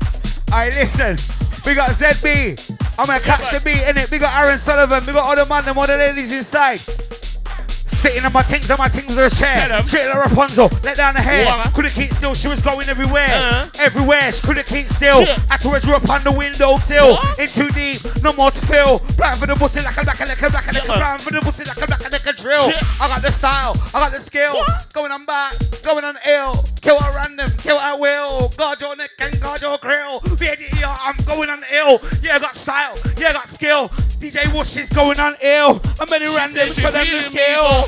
Alright, listen. We got ZB. I'm gonna catch the beat in it. We got Aaron Sullivan. We got all the man and all the ladies inside. Sitting on my things, on my things on the chair. Straight like Rapunzel. Let down the hair. What? Couldn't keep still. She was going everywhere. Uh-huh. Everywhere. She couldn't keep still. Shit. Had to drew up on the window sill. What? In too deep. No more to feel. Plan for the pussy like a black a like a black a like a Yeah. for the pussy like a black a like a drill. Shit. I got the style. I got the skill. What? Going on back. Going on ill. Kill at random. Kill at will. Guard your neck and guard your grill. VDR, I'm going on ill. Yeah, I got style. Yeah, I got skill. DJ Whoosh is going on ill. I'm very random. Show them me, skill.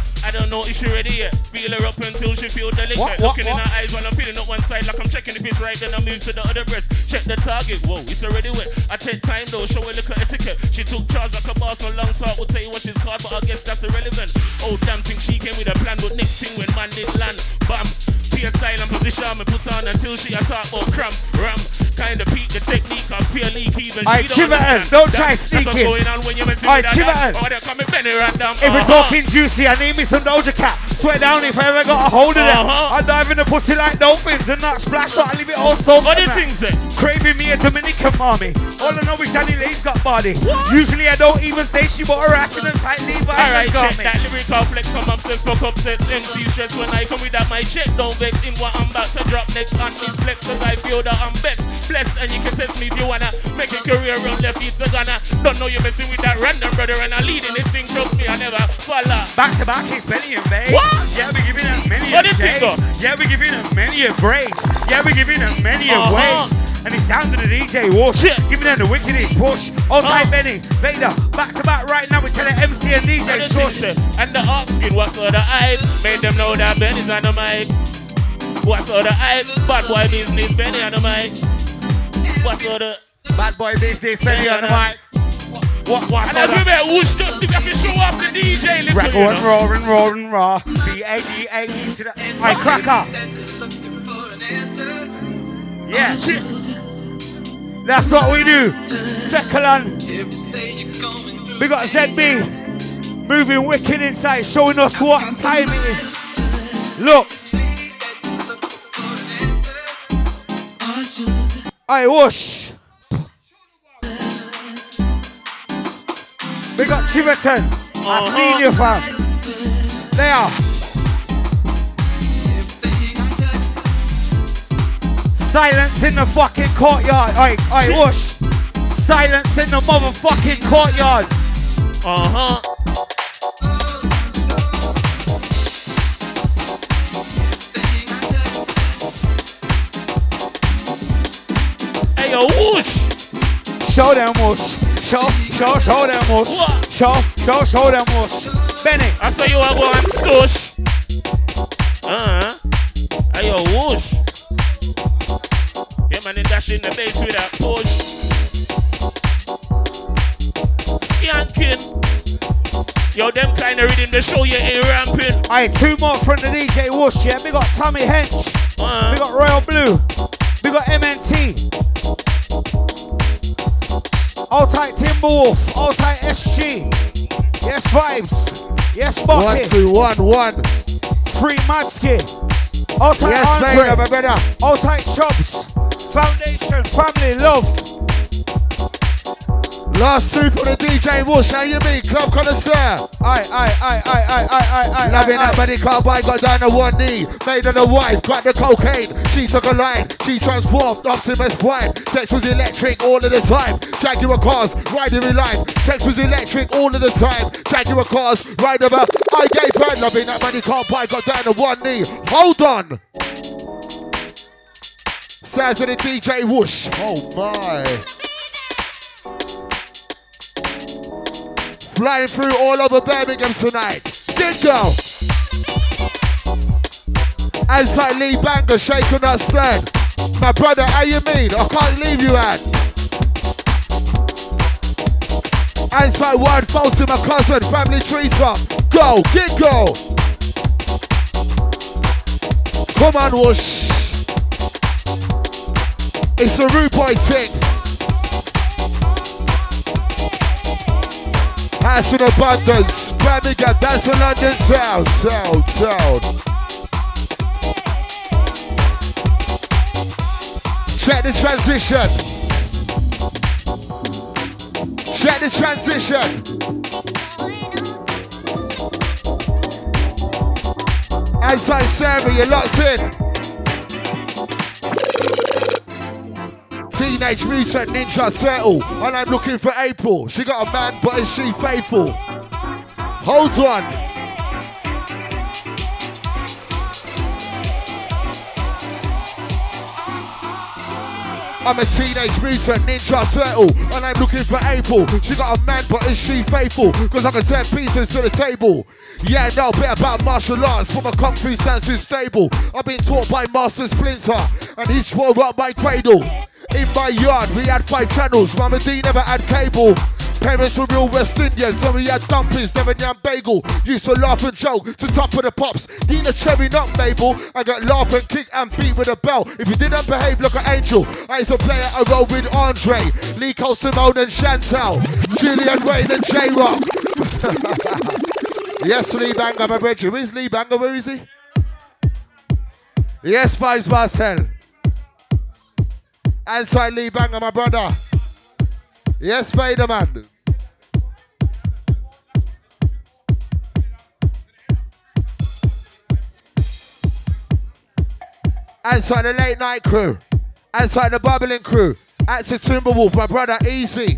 I don't know if she ready yet. Feel her up until she feel delicate. What, what, Looking what? in her eyes while I'm feeling up one side like I'm checking if it's right. Then I move to the other breast. Check the target. Whoa, it's already wet. I take time though. Show her look at etiquette. She took charge like a boss on long talk. Will tell you what she's called, but I guess that's irrelevant. Oh damn thing, she came with a plan, but next thing when man did land, bam. Peer style and position me put on until she a talk about cramp, ram. Kinda peak the technique of peer leak even. Aight, she don't don't try That's- That's what's sneaking. going on when you're messing Aight, with that. Chiverton. Oh, they're coming Benny random. If we're Uh-huh. talking juicy, I need me some Doja Cat. Swear down if I ever got a hold of them. Uh-huh. I dive in the pussy like dolphins and not splash, but I leave it all soft. What do and you that. think, say? Craving me a Dominican mommy. All I know is DaniLeigh's got body. Usually I don't even say she bought her ass in a tight leave, but Alright, got check me. that lyrical flex, come upset, fuck upset, MC stress when I come with that my check, don't vex in what I'm about to drop next on this flex, cause I feel that I'm best, blessed, and you can test me if you wanna make a career around left, it's a gonna, don't know you're messing with that random brother, and I lead in this thing, trust me, I never follow. Back to back, and Bay. What? Yeah, we're giving them many What a days. Yeah, we're giving them many a break. Yeah, we're giving them many a Uh-huh. ways. And it's down to the DJ Whoosh. Shit. Giving them the wickedest push. All Uh. right, Benny. Vader, back to back right now. We tell the MC and DJ the Shush. and the asking what's all the hype, made them know that Benny's on the mic. What's all the hype, bad boy business, Benny on the mic. What's all the Bad boy business, Benny on the mic. What, what's And as we that? bet, whoosh just if you show off the DJ, little, know. roar and roar and raw. B-A-D-A to the... Hey, cracker. Yeah. That's what we do. Declan. We got ZB. Moving wicked inside, showing us what time it is. Look. Hey, whoosh. We got Chiverton. I Uh-huh. seen you, fam. There. Silence in the fucking courtyard. Oi, oi, whoosh. Silence in the motherfucking courtyard. Uh-huh. Hey, yo, whoosh. Show them whoosh. Show, show, show them. What? Show, show, show them whoosh. Benny, I saw you are going stush. Uh-huh. Hey, yo, whoosh. Yeah, man, they dash in the base with that push. Skanking. Yo, them kind of reading the show you ain't ramping. Alright, two more from the DJ Whoosh, yeah? We got Tommy Hench. Uh-huh. We got Royal Blue. We got MNT. All tight Timberwolf. All tight SG. Yes, vibes. Yes, One, Bucky. two, one, one. Free Mansky. All tight Yes, Andre. my brother. All tight Chops. Foundation. Family. Love. Last two for the DJ Bush. How you mean? Club connoisseur. Aye, aye, aye, aye, aye, aye, aye, aye. Loving that money car boy got down to one knee. Made her the wife, got the cocaine. She took a line, she transformed Optimus Prime. Sex was electric all of the time. Jaguar cars, riding in life. Sex was electric all of the time. Jaguar cars, ride over. I gave her loving that money car boy got down to one knee. Hold on. Sounds of the DJ whoosh. Oh my. Flying through all over Birmingham tonight. Good girl. Outside Lee Banger, shaking that stand. My brother, how you mean? I can't leave you out. Outside Word to my cousin, family trees up. Go, get go. Come on, whoosh. It's a rude boy thing. House in abundance, Birmingham, that's a London town, town, town. Check the transition. Check the transition. Outside Sarah, you're locked in. Teenage Mutant Ninja Turtle, and I'm looking for April. She got a man, but is she faithful? Hold on. I'm a teenage mutant ninja turtle, and I'm looking for April. She got a man, but is she faithful? Cause I can turn pieces to the table. Yeah, no, bit about martial arts from a kung fu stance is stable. I've been taught by Master Splinter, and he swore up my cradle. In my yard, we had five channels. Mama D never had cable. Parents were real West Indians, so we had dumplings, never bagel. Used to laugh and joke to top of the pops. Need a cherry nut, Mabel. I got laugh and kick and beat with a bell. If you didn't behave like an angel, I used to play at a role with Andre, Lico Simone and Chantel, Julian Wayne and J Rock. yes, Lee Banger, my brethren. Where's Lee Banger? Where is he? Yes, Vibes Martel. Anti Lee Banger, my brother. Yes, Vader man. Outside the late night crew. Outside the bubbling crew. Out to Timberwolf, my brother Easy.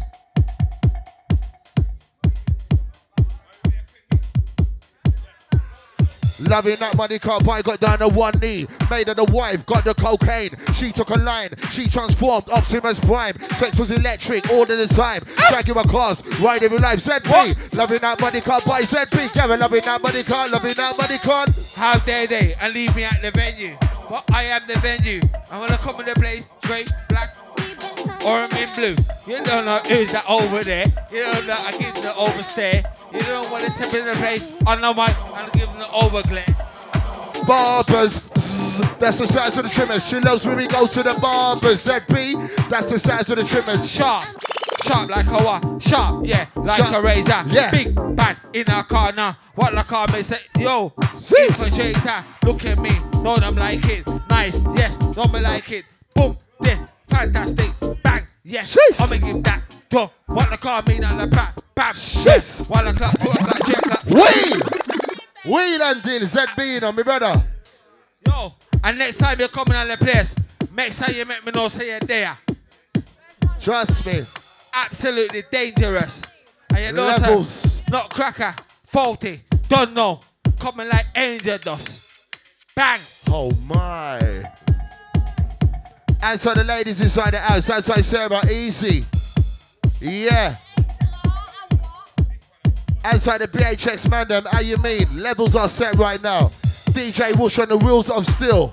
Loving that money car boy got down to one knee. Made her the wife, got the cocaine. She took a line, she transformed Optimus Prime. Sex was electric all of the time. Jaguar cars, ride every life. ZB, loving that money car boy. ZB, Kevin, loving that money car, loving that money car. How dare they and leave me at the venue? But I am the venue. I wanna come in the place, straight, black, or I'm in blue. You don't know who's that over there. You don't know I give them the overstare. You don't want to step in the place on the mic and give them the overglare. Barbers, that's the size of the trimmers. She loves when we go to the barbers. ZB, that's the size of the trimmers. Sharp, sharp like a what? Sharp, yeah, like Sharp, a razor. yeah. Big bad in a car now. What the car may say, yo, infiltrator, look at me, know them like it. Nice, yes, know me like it. Boom, yeah, fantastic, bang, yes. Jeez. I'ma give that. Go, what the car mean on the back, bam, yes. One o'clock, two o'clock, three o'clock. Wheel! Wheel and deal, ZB, you know, my brother. Yo, and next time you're coming on the place, next time you make me know say you're there. Trust me. absolutely dangerous. And you know, Levels. sir, not cracker, faulty, don't know, coming like angel dust. Bang! Oh my. Outside the ladies inside the house, outside Sarah, easy. Yeah. Outside the BHX man, them, how you mean? Levels are set right now. DJ Whoosh on the wheels of steel.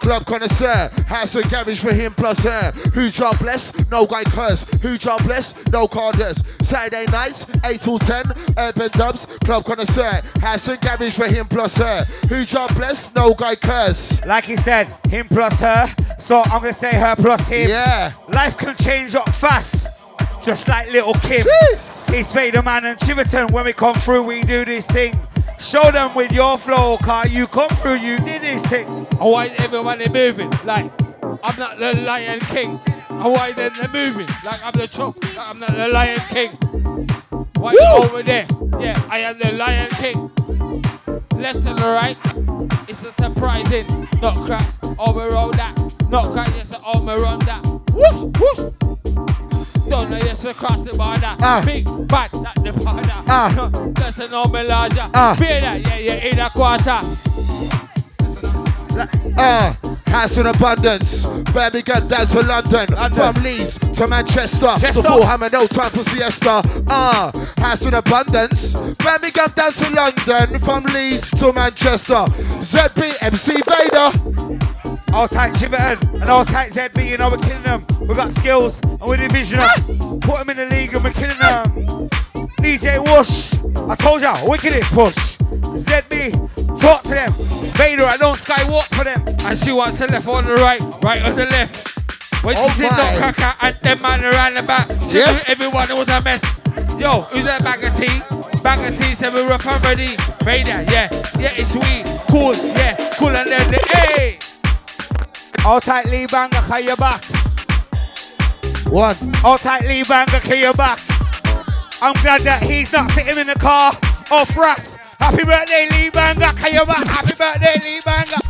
Club connoisseur, house and garage for him plus her. Who job bless? No guy curse. Who job bless? No carders. Saturday nights, 8 till 10, urban dubs, club connoisseur. House and garage for him plus her. Who job bless? No guy curse. Like he said, him plus her. So I'm gonna say her plus him. Yeah. Life can change up fast. Just like Lil' Kim. Jeez. It's Vader Man and Chiverton. When we come through, we do this thing. Show them with your flow, car. You come through, you did this thing. And why is everybody moving? Like, I'm not the Lion King. And why then they're moving? Like, I'm the chop. Like, I'm not the Lion King. Why you over there? Yeah, I am the Lion King. Left and the right, it's a surprising. Not crash, overroll that. Not crash, yes, I me run that. Whoosh, whoosh. Don't know, yes, we cross the border. Ah. Big bad, not the border. Ah. That's a normal larger. Ah. Feel that, yeah, yeah, in a quarter. Uh, house in abundance. Birmingham down to London. London. From Leeds to Manchester. Chester. Before hammer, no time for siesta. Uh, house in abundance. Birmingham down to London. From Leeds to Manchester. ZB MC Vader. All tight Chiverton and all tight ZB, you know we're killing them. We got skills and we're division them. Put them in the league and we're killing them. DJ Whoosh, I told ya, wickedest push. ZB, talk to them. Vader, I don't skywalk for them. And she wants the left on the right, right on the left. When she Oh see my. Doc Cracker and them man around the back, she Yes. knew everyone was a mess. Yo, who's that bag of tea? Bag of tea, said we rough and ready. Vader, yeah, yeah, it's sweet. Cool, yeah, cool and then the hey. All tight Lee Banger, call you back. One. All tight Lee Banger, call you back. I'm glad that he's not sitting in the car off Russ. Happy birthday, Lee Banger, call. Happy birthday, Lee Banger.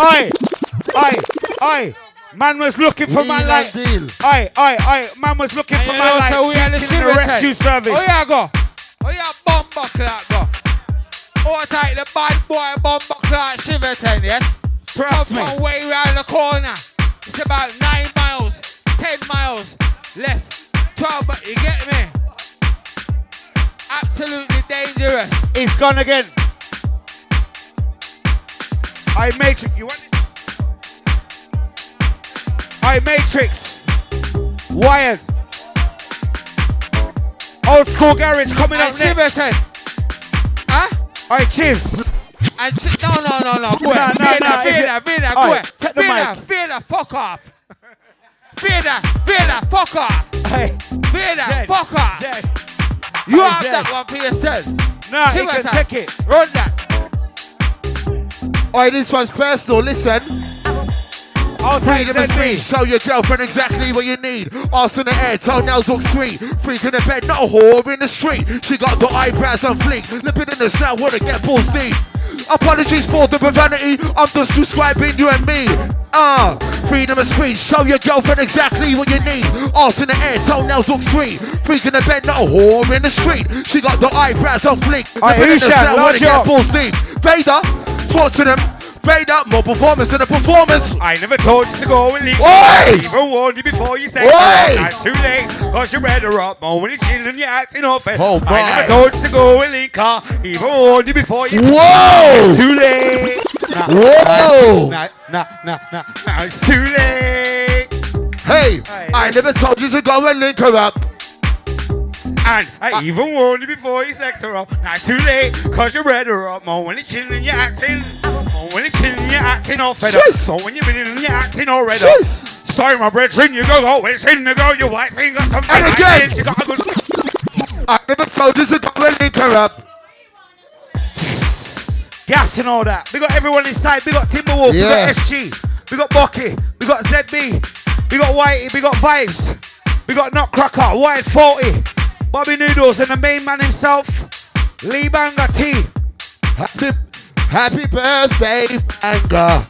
Oi, oi, oi. Man was looking for man Wheel like. and deal. Oi, oi, oi. Man was looking And for you man know, like. so we are the victim in the rescue service. Oh yeah, go. Oh yeah, bomb buckler, go. Oh, take the bad boy bomb buckler, Chiverton, yes? Trust me. Come way round the corner. It's about nine miles, ten miles left. Twelve, but you get me? Absolutely dangerous. It's gone again. I Matrix. You want it? I Matrix. Wired. Old school garage coming And up next. Chiverton. Huh? I Chiefs. And si- no, no, no, no. Go Nah, nah, Vader, nah, Vader, you- Vader, go take the Vader, mic. Vader, fuck off. Vader, Vader, fuck off. Hey, Vader, Zed, fuck off. Zed. You Hey, have Zed. that one for yourself. Nah, he Chiverton, can take it. Run that. Alright, this one's personal. Listen. I'll tight Freedom of ZB. speech. Show your girlfriend exactly what you need. Arse in the air, toenails look sweet. Freak in the bed, not a whore in the street. She got the eyebrows on fleek. Lipping in the snow, wanna get balls deep. Apologies for the profanity. I'm just describing you and me. Ah, freedom of speech. Show your girlfriend exactly what you need. Arse in the air, toenails look sweet. Freak in the bed, not a whore in the street. She got the eyebrows on fleek. Alright, Lipping in the Ushan, snow, wanna lodge balls deep. Vader, talk to them. Vader, more performance in the performance. I never told you to go and leave. Oi! Even warned you before you said Oi! That's too late, cause you're better up. More when you're chilling, you're acting off it. Oh, I never told you to go and leave car. Even warned you before you Whoa! Too late. Nah, Whoa! Nah, nah, nah, nah, nah, it's too late. Hey, Hey, I never told you to go and link her up. And I ah. even warned you before you sex her up. Now it's too late, cause you're better up. More when you're chilling, you're acting. When you're chilling, you're acting all fed up. So when you're winning, you're acting all red up. Sorry, my brethren, you go go. It's in the go, your white finger, something And again. You got a good. I never told you to go and link her up. gas and all that. We got everyone inside. We got Timberwolf. We got SG. We got Bucky. We got ZB. We got Whitey. We got Vibes. We got Nutcracker. White 40. Bobby Noodles and the main man himself, Lee Banger T. Happy, happy birthday, banger.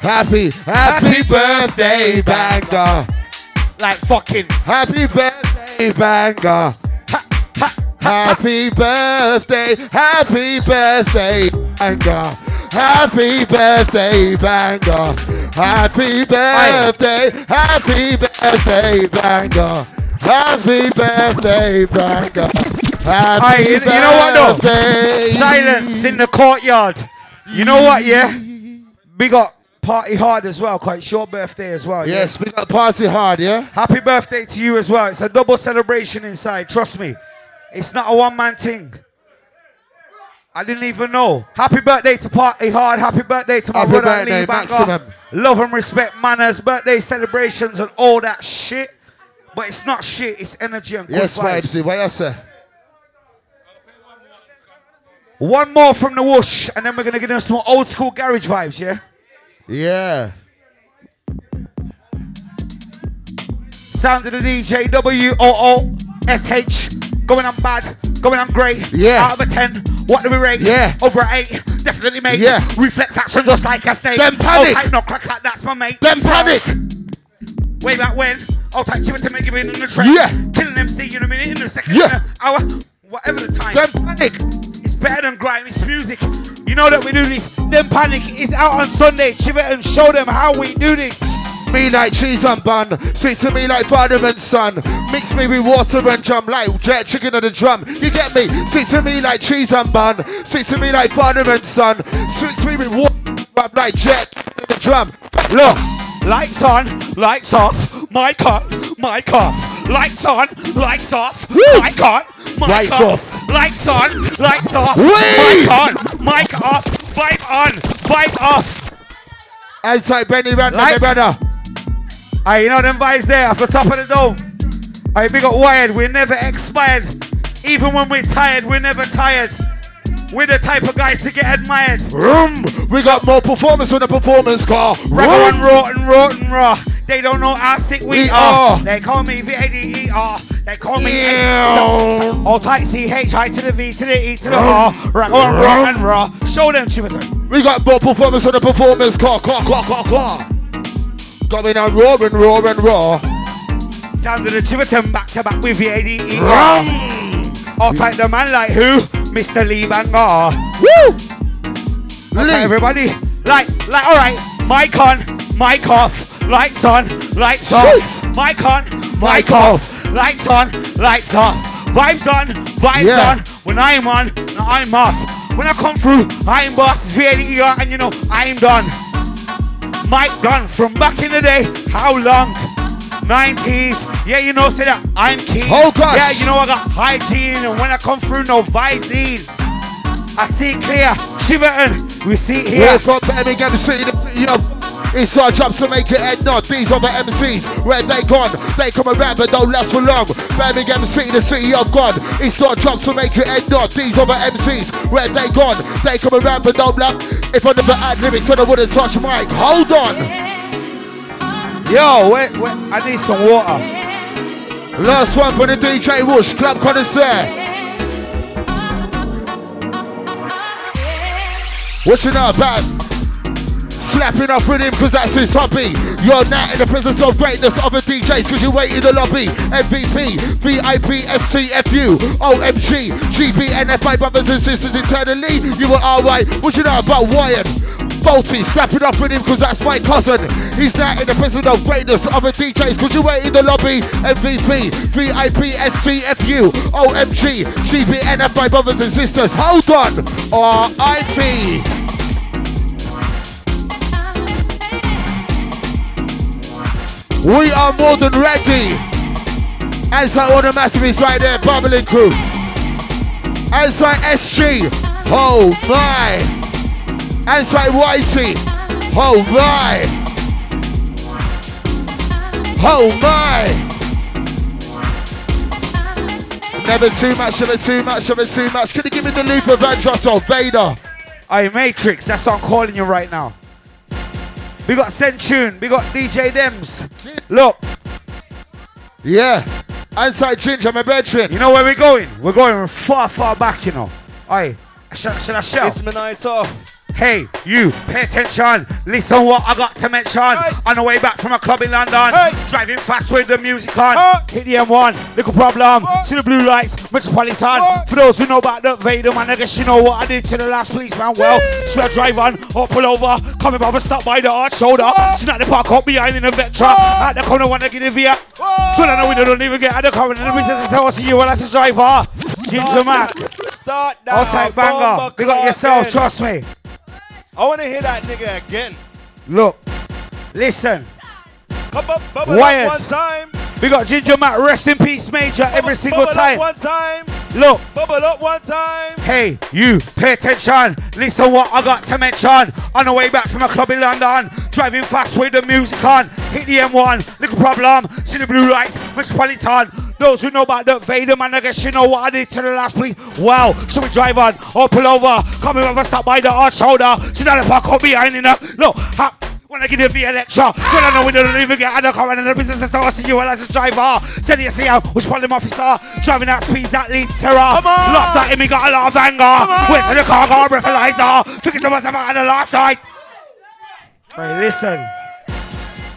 Happy, happy birthday, banger. Like fucking. Happy birthday, banger. Happy birthday, happy birthday, banger. Happy birthday, banger. Happy birthday, happy birthday, banger. Happy birthday, banger. Happy Aye, you, you know what though? birthday. Silence in the courtyard. You know what, yeah? We got party hard as well, quite it's your birthday as well. yeah? Yes, we got party hard, yeah? Happy birthday to you as well. It's a double celebration inside, trust me. It's not a one man thing. I didn't even know. Happy birthday to Party Hard. Happy birthday to my Happy brother birthday, Lee maximum. Love and respect, manners, birthday celebrations, and all that shit. but it's not shit. It's energy and good Yes, vibes. vibes. What you say? One more from the whoosh, and then we're gonna get them some old school garage vibes. Yeah. Yeah. Sound of the DJ W O O S H. Going on bad, going on great. Yeah. Out of a 10, what do we rate? Yeah. Over an 8, definitely mate. Yeah. Reflex action just like a snake. Then panic. Oh, no crack like that's my mate. Them So, panic. Way back when, I'll take you to me giving in the train. Yeah. Killing MC in a minute, in a second, Yeah. hour, whatever the time. Them panic. Better than grime, it's music. You know that we do this. Them panic is out on Sunday. Chivet and show them how we do this. Me like cheese and bun, sweet to me like father and son. Mix me with water and jam like jet chicken on the drum. You get me? Sweet to me like cheese and bun, sweet to me like father and son. Sweet to me with water like jet chicken on the drum. Look, lights on, lights off, mic on, mic off. Lights on, lights off, mic on, mic Lights off. off. Lights on, lights off, mic on, mic off, vibe on, vibe off. Outside Benny Randall, Like- my brother. Aye, you know them vibes there off the top of the dome. Aye, big up wired, we're never expired. Even when we're tired, we're never tired. We're the type of guys to get admired. Vroom. We got more performance on the performance car. And raw and raw and raw. They don't know how sick we, We are. are. They call me V-A-D-E-R. They call me Yeah. All tight C-H, I to the V to the E to the R. Ragga and raw and raw. Show them, Chiverton. We got more performance on the performance car. Car, car, car, car. Going on raw and raw and raw. Sound of the Chiverton back to back with V-A-D-E-R. All tight the man like who? Mr. Lee Banger. Woo! Okay, Lee. everybody. Like, like, all right. Mic on, mic off. Lights on, lights off. Mic on, mic Mic off. Lights on, lights off. Vibes on, vibes Yeah. on. When I'm on, I'm off. When I come through, I'm boss. It's V-A-D-E-R, and you know, I'm done. Mic done from back in the day. How long? 90s. Yeah, you know, say that I'm keen. Oh, gosh. Yeah, you know, I got hygiene, and when I come through, no Visine. I see it clear. Chiverton, we see it here. We've got Birmingham City, the city of it's our job to make it head nod. These the MCs. Where they gone? They come around but don't last for long. Birmingham City, the city of God. It's our job to make it head nod. These the MCs. Where they gone? They come around but don't last. If I never had lyrics, then I wouldn't touch mic. Hold on. Yo, wait, wait, I need some water. Last one for the DJ Whoosh, Club Connoisseur. What you know about slapping up with him because that's his hobby? You're now in the presence of greatness of the DJs because you wait in the lobby. MVP, VIP, STFU, OMG, GB, NFI brothers and sisters eternally. You were alright. What you know about Wyatt? Faulty, slapping up with him because that's my cousin. He's now in the presence of greatness of the DJs because you wait in the lobby. MVP, VIP, STFU, OMG, GB, NFI brothers and sisters. Hold on. RIP. We are more than ready. Outside all the massives right there, bubbling crew. Outside SG. Oh my. Outside Whitey. Oh my. Oh my. Never too much, never too much, never too much. Can you give me the loop of Vandross or Vader? Hey, Matrix, that's what I'm calling you right now. We got Sentune, we got DJ Dems. Look, Yeah. Outside Ginger, my brethren. you know where we're going? We're going far, far back, you know. Hey, Shall, should I shout? It's my night off. Hey, you, pay attention. Listen what I got to mention. Hey. On the way back from a club in London. Hey. Driving fast with the music on. Hey. Hit the M1, little problem. What? See the blue lights, Metropolitan. What? For those who know about the Vader, man, I guess you know what I did to the last policeman. Well, should I drive on or pull over? Coming over, stop by the arch shoulder. What? Snap the park up behind in the Vectra. What? At the corner, want to get in via. What? So I know we don't even get out of the car. And the business tell us you well, that's a driver. Ginger Mac. Start now. All type banger. Big up yourself, trust me. I want to hear that nigga again. Look, listen. Come up, bubble Wyatt. up one time. We got Ginger Matt, rest in peace, Major, every Bubble- single bubble up time. One time. Look, Bubble up one time. Hey, you, pay attention. Listen what I got to mention. On the way back from a club in London, driving fast with the music on. Hit the M1, little problem. See the blue lights, Metropolitan. Those who know about the Vader, man, I guess you know what I did to the last police. Wow, so we drive on, or pull over, coming over, stop by the arch shoulder. See that the park up behind in the look. Ha, when I give you a lecture, when I know we don't even get out of car and the business is I see you as a driver. Said you see how which police officer driving at speeds that leads terror. Come on. Laughed at him, he got a lot of anger. on. Went to the car, got a breathalyzer. Thinking to myself on the last side. Hey, listen.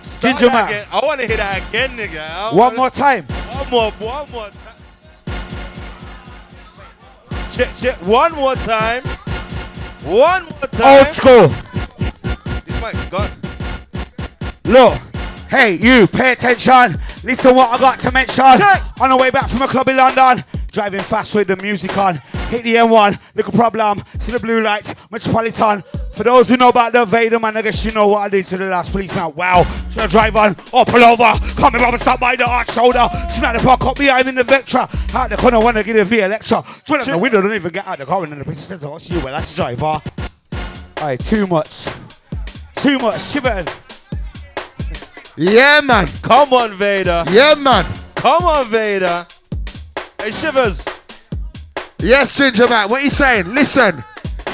Start Ginger man. again. I want to hear that again, nigga. One wanna- more time. One more. One more time. Check, check. One more time. One more time. Old school. This mic's gone. Look, hey, you, pay attention. Listen what I got to mention. Check. On the way back from a club in London, driving fast with the music on. Hit the M1, little problem. See the blue lights, Metropolitan. For those who know about the Vader, man, I guess you know what I did to the last policeman. Wow. So I drive on, up pull over, coming over, stop by the arch shoulder. Snap the fuck up behind in the Vectra. Out the corner, wanna get a V lecture. Drill out the window, don't even get out the car, and then the police says, Oh, see you, well, that's the driver. Alright, too much. Too much, Chibbon. Yeah, man. Come on, Vader. Yeah, man. Come on, Vader. Hey, Shivers. Yes, Ginger Man, what are you saying? Listen.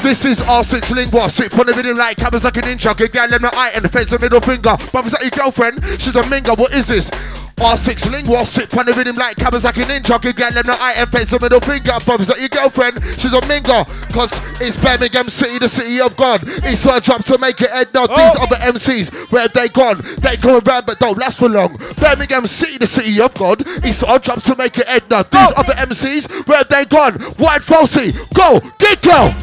This is R6 Lingua. Sit on the video like cameras like a ninja. Girl, let me eye and face the middle finger. Brothers at your girlfriend, she's a minga. What is this? R6 Lingua. Sit on the rhythm like cameras like a ninja. Girl, let me eye and fence a middle finger. Brothers at your girlfriend, she's a minga. Cause it's Birmingham City, the city of God. It's her job to make it head now. These Oh. other MCs, where have they gone? They go around but don't last for long. Birmingham City, the city of God. It's our job to make it head now. These oh. other MCs, where have they gone? White Falsey, go, get go.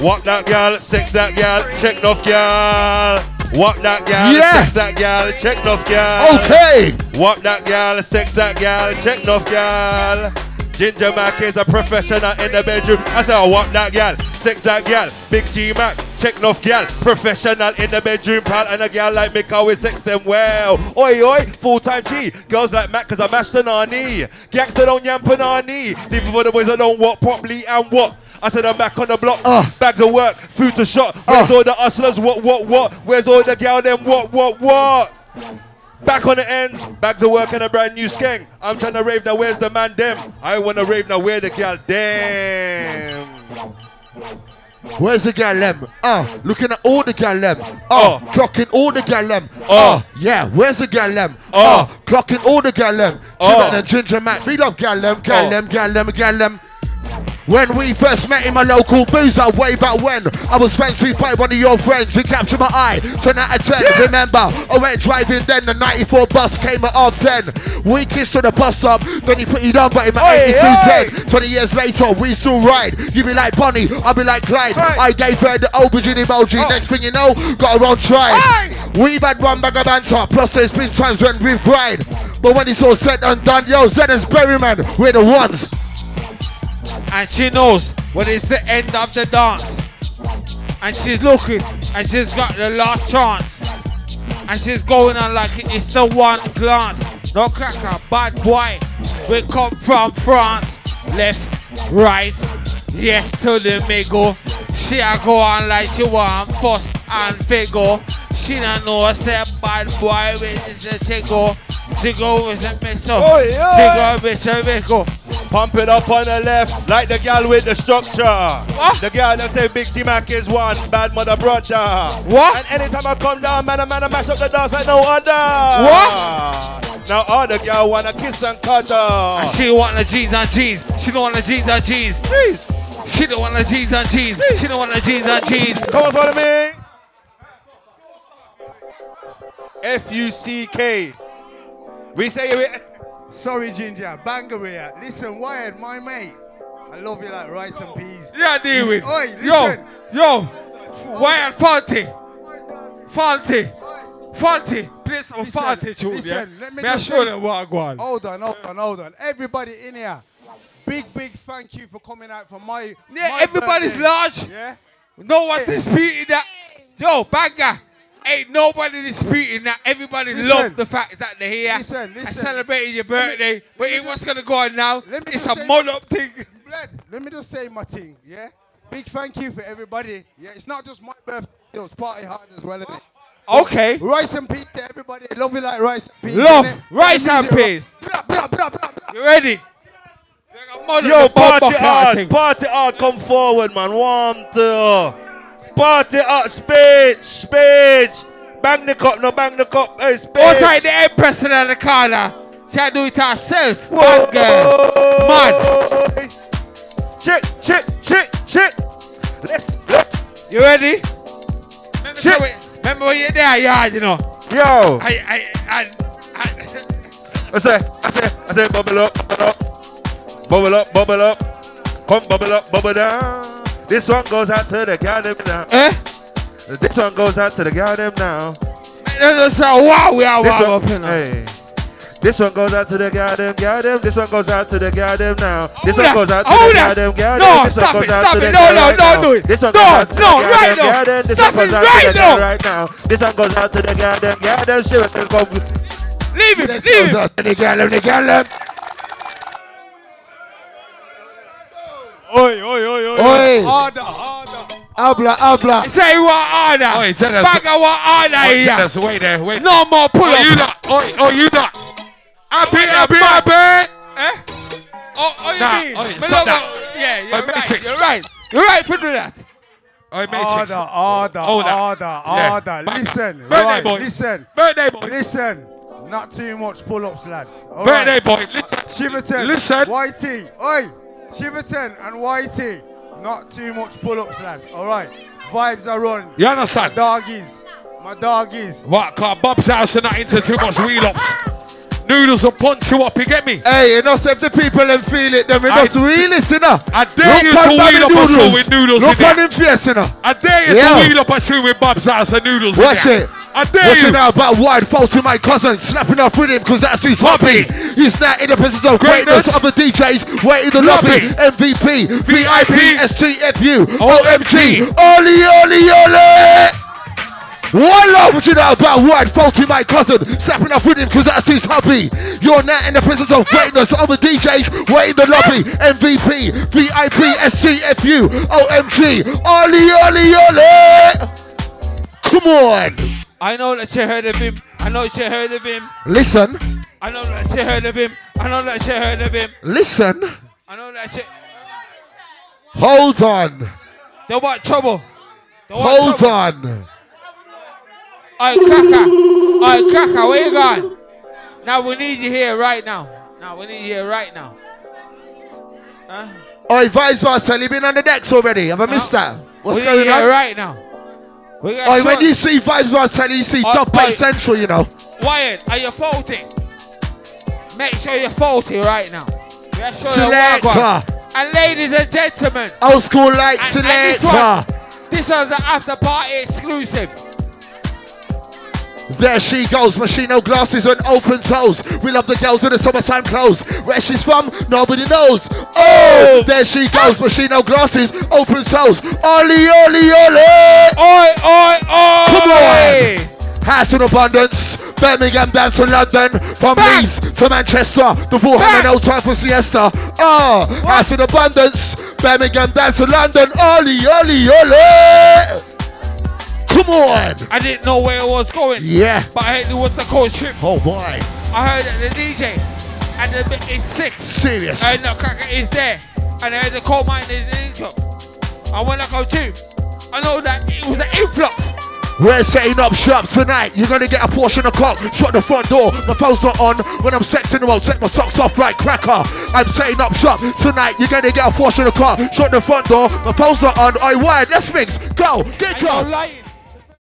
Walk that girl, sex that girl, check enough girl. Walk that girl, Yeah. sex that girl, check enough girl. Okay. Walk that girl, sex that girl, check enough girl. Ginger Mac is a professional in the bedroom. I say, oh, walk that girl, sex that girl. Big G Mac, check enough girl. Professional in the bedroom, pal. And a girl like me, always sex them well. Oi, oi, full time G. Girls like Mac, cause I mashed the nani. Gangster don't yamp a nani. Leave for the boys that don't walk properly and what? I said I'm back on the block. Uh. Bags of work, food to shop. Where's Uh. all the hustlers? What, what, what? Where's all the gal them? What, what, what? Back on the ends, bags of work and a brand new skeng. I'm trying to rave now, where's the man them? I wanna rave now, where the gal damn. Where's the girl them? Uh, looking at all the girl them. Uh, Oh. clocking all the girl them. Oh. Uh, yeah, where's the girl them? Uh, clocking all the girl them. Jim and Ginger Mac, we love girl them, girl Oh. them, girl them, girl them. When we first met in my local boozer way back when, I was fancy by one of your friends who captured my eye. 10 out of 10. Remember, I went driving then, the 94 bus came at half 10. We kissed on the bus stop, then he put on, but in my 8210. 20 years later, we still ride. You be like Bonnie, I be like Clyde. I gave her the aubergine emoji. Oh. Next thing you know, got her on tried. We've had one bag of banter, plus there's been times when we've cried. But when it's all said and done, yo, Zennis Berryman, we're the ones. And she knows when it's the end of the dance. And she's looking, and she's got the last chance. And she's going on like it's the one glance. No cracker, bad boy. We come from France. Left, right, yes to the middle. She a go on like she want fuss and figure. She don't know say bad boy with the tickle. Tickle with the missile. Oi, oi. Tickle with the middle. Pump it up on the left, like the gal with the structure. The gal that say Big G Mac is one, bad mother brother. What? And anytime I come down, man, a man, I mash up the dance like no other. What? Now all the gal wanna kiss and cuddle. And she want the G's and G's. She don't want the G's and G's. Please, She don't want the G's and G's. She don't want the G's and G's. come on, follow me. F U C K. We say it. Sorry, Ginger. Bangaria. Listen, Wyatt, my mate. I love you like rice and peas. Yeah, deal with. Oi, Yo, listen. yo. Why faulty? Faulty. Faulty. Play some Listen, faulty tune, listen, let me May I just show say- them what I go on. Hold on, hold on, hold on. Everybody in here, big, big thank you for coming out for my. Yeah, my everybody's birthday. large. Yeah? No one's disputing that. Yo, banger. Ain't nobody disputing that. Everybody Listen. love the fact that they're here. Listen, I listen. celebrated your Let me- birthday. but it what's gonna go on now? let me It's a say- mod up thing. Bled, let me just say my thing, yeah? Big thank you for everybody. Yeah, it's not just my birthday, it's party hard as well, isn't it? Okay. Rice and peas to everybody. Love you like rice and peas. Love rice and peas. Blah, blah, blah, blah, blah. You ready? Yo, party hard, party hard, come forward, man. One, two. Party up, speech, speech. Bang the cup, no bang the cup. Hey, speech. All tight the empress in the corner. She do it herself. Bad girl. Mad. Chick, chick, chick, chick. Let's, let's. You ready? Remember, so we- remember when you're there, yeah, you know. Yo. I, I, I, I I say, I say, I say, bubble up, bubble up, bubble up, bubble up, come bubble up, bubble down. This one goes out to the goddamn now. Eh? This one goes out to the goddamn now. That's a wow, we are This wow one, up in hey. This one goes out to the goddamn goddamn. This one goes out to the goddamn now. This Hold one goes out to the that. goddamn goddamn. No, this one stop goes it, out stop to it. the No, no, right now. do it. This one No, goes out to the no, right goddamn now. goddamn. This Stop one goes it out to right the guy now. right now. This one goes out to the goddamn goddamn. She will come. Leave it, This leave goes it. out to the gallum, the Oi, oi, oi, oi. Oi. Harder, harder. Habla, habla. Say you want order. Oi, Dennis. Bagger want order Oi, here. Dennis, wait there, wait. No more pull Oh, up. you not. Oh, oh, you not. Happy, Wait, happy, man. happy. Eh? Oh, oh, you Nah, mean? oi, stop love that. Yeah, you're Oi, right. Matrix. You're right. You're right for do that. Oi, Matrix. Order, order, Hold that. order, Yeah, order. Listen, Birthday right, boy. listen, Birthday boy. listen. Not too much pull-ups, lads. All Birthday right. boy. Listen. Chiverton, Listen. YT, oi, Chiverton and Whitey. Not too much pull-ups, lads. All right. Vibes are on. You My understand? doggies, my doggies. What? Cause Bob's house are not into too much wheel ups. Noodles will punch you up, you get me? Hey, you know, so if the people them feel it, then we I- just reel it, you know. I dare you to on wheel Bobby up a show noodles. with noodles Look in on there. him face, you know. I dare you Yeah. to wheel up a show with Bob's house and noodles Watch in there. it. I dare you. now about wide fault to my cousin, snapping off with him because that's his hobby. He's now in the presence of greatness. Greatness. Other DJs waiting the Lobby. lobby. MVP, VIP, STFU, OMG. Oli, oli, oli. One love, what you know about wide fault to my cousin, snapping off with him because that's his hobby. You're now in the presence of greatness. Other DJs waiting in the lobby. MVP, VIP, SCFU, OMG. Oli, oli, oli. Come on. I know that she heard of him. I know she heard of him. Listen, I know that she heard of him. I know that she heard of him. listen. I know that she. Hold on. They want trouble. They want Hold trouble. on. Oi, cracker. Oi, cracker, where you gone? Now we need you here right now. Now we need you here right now. Huh? Oh, Oi, Vibes Marcel, you been on the decks already? Have I missed that? What's we need going on? right now. We got Oi, when you see Vibes Marcel, you see Dub oi. Central, you know. Wyatt, are you faulty? Make sure you're faulty right now. Make sure Selector. And ladies and gentlemen, Old school light And- and this selector. this was an after party exclusive. There she goes, Moschino glasses and open toes. We love the girls with the summertime clothes. Where she's from, nobody knows. Oh, there she goes, Moschino glasses, open toes. Oli, oli, oli. Oi, oi, oi! Come on. House in abundance, Birmingham down to London, from Back. Leeds to Manchester, the full Back. no time for siesta. Oh, house in abundance, Birmingham down to London, Oli, Oli, Oli. Come on. I didn't know where it was going. Yeah. But I heard it was the coach trip. Oh boy. I heard that the DJ and the bit is sick. Serious. And the cracker is there. And I heard the coal mine is in the intro. And when I go to, I know that it was an influx. We're setting up shop tonight. You're gonna get a portion of cock. Shut the front door. My phone's not on. When I'm sexing them, I'll take my socks off like cracker. I'm setting up shop tonight. You're gonna get a portion of cock. Shut the front door. My phone's not on. I wired. Let's mix. Go. Get drunk.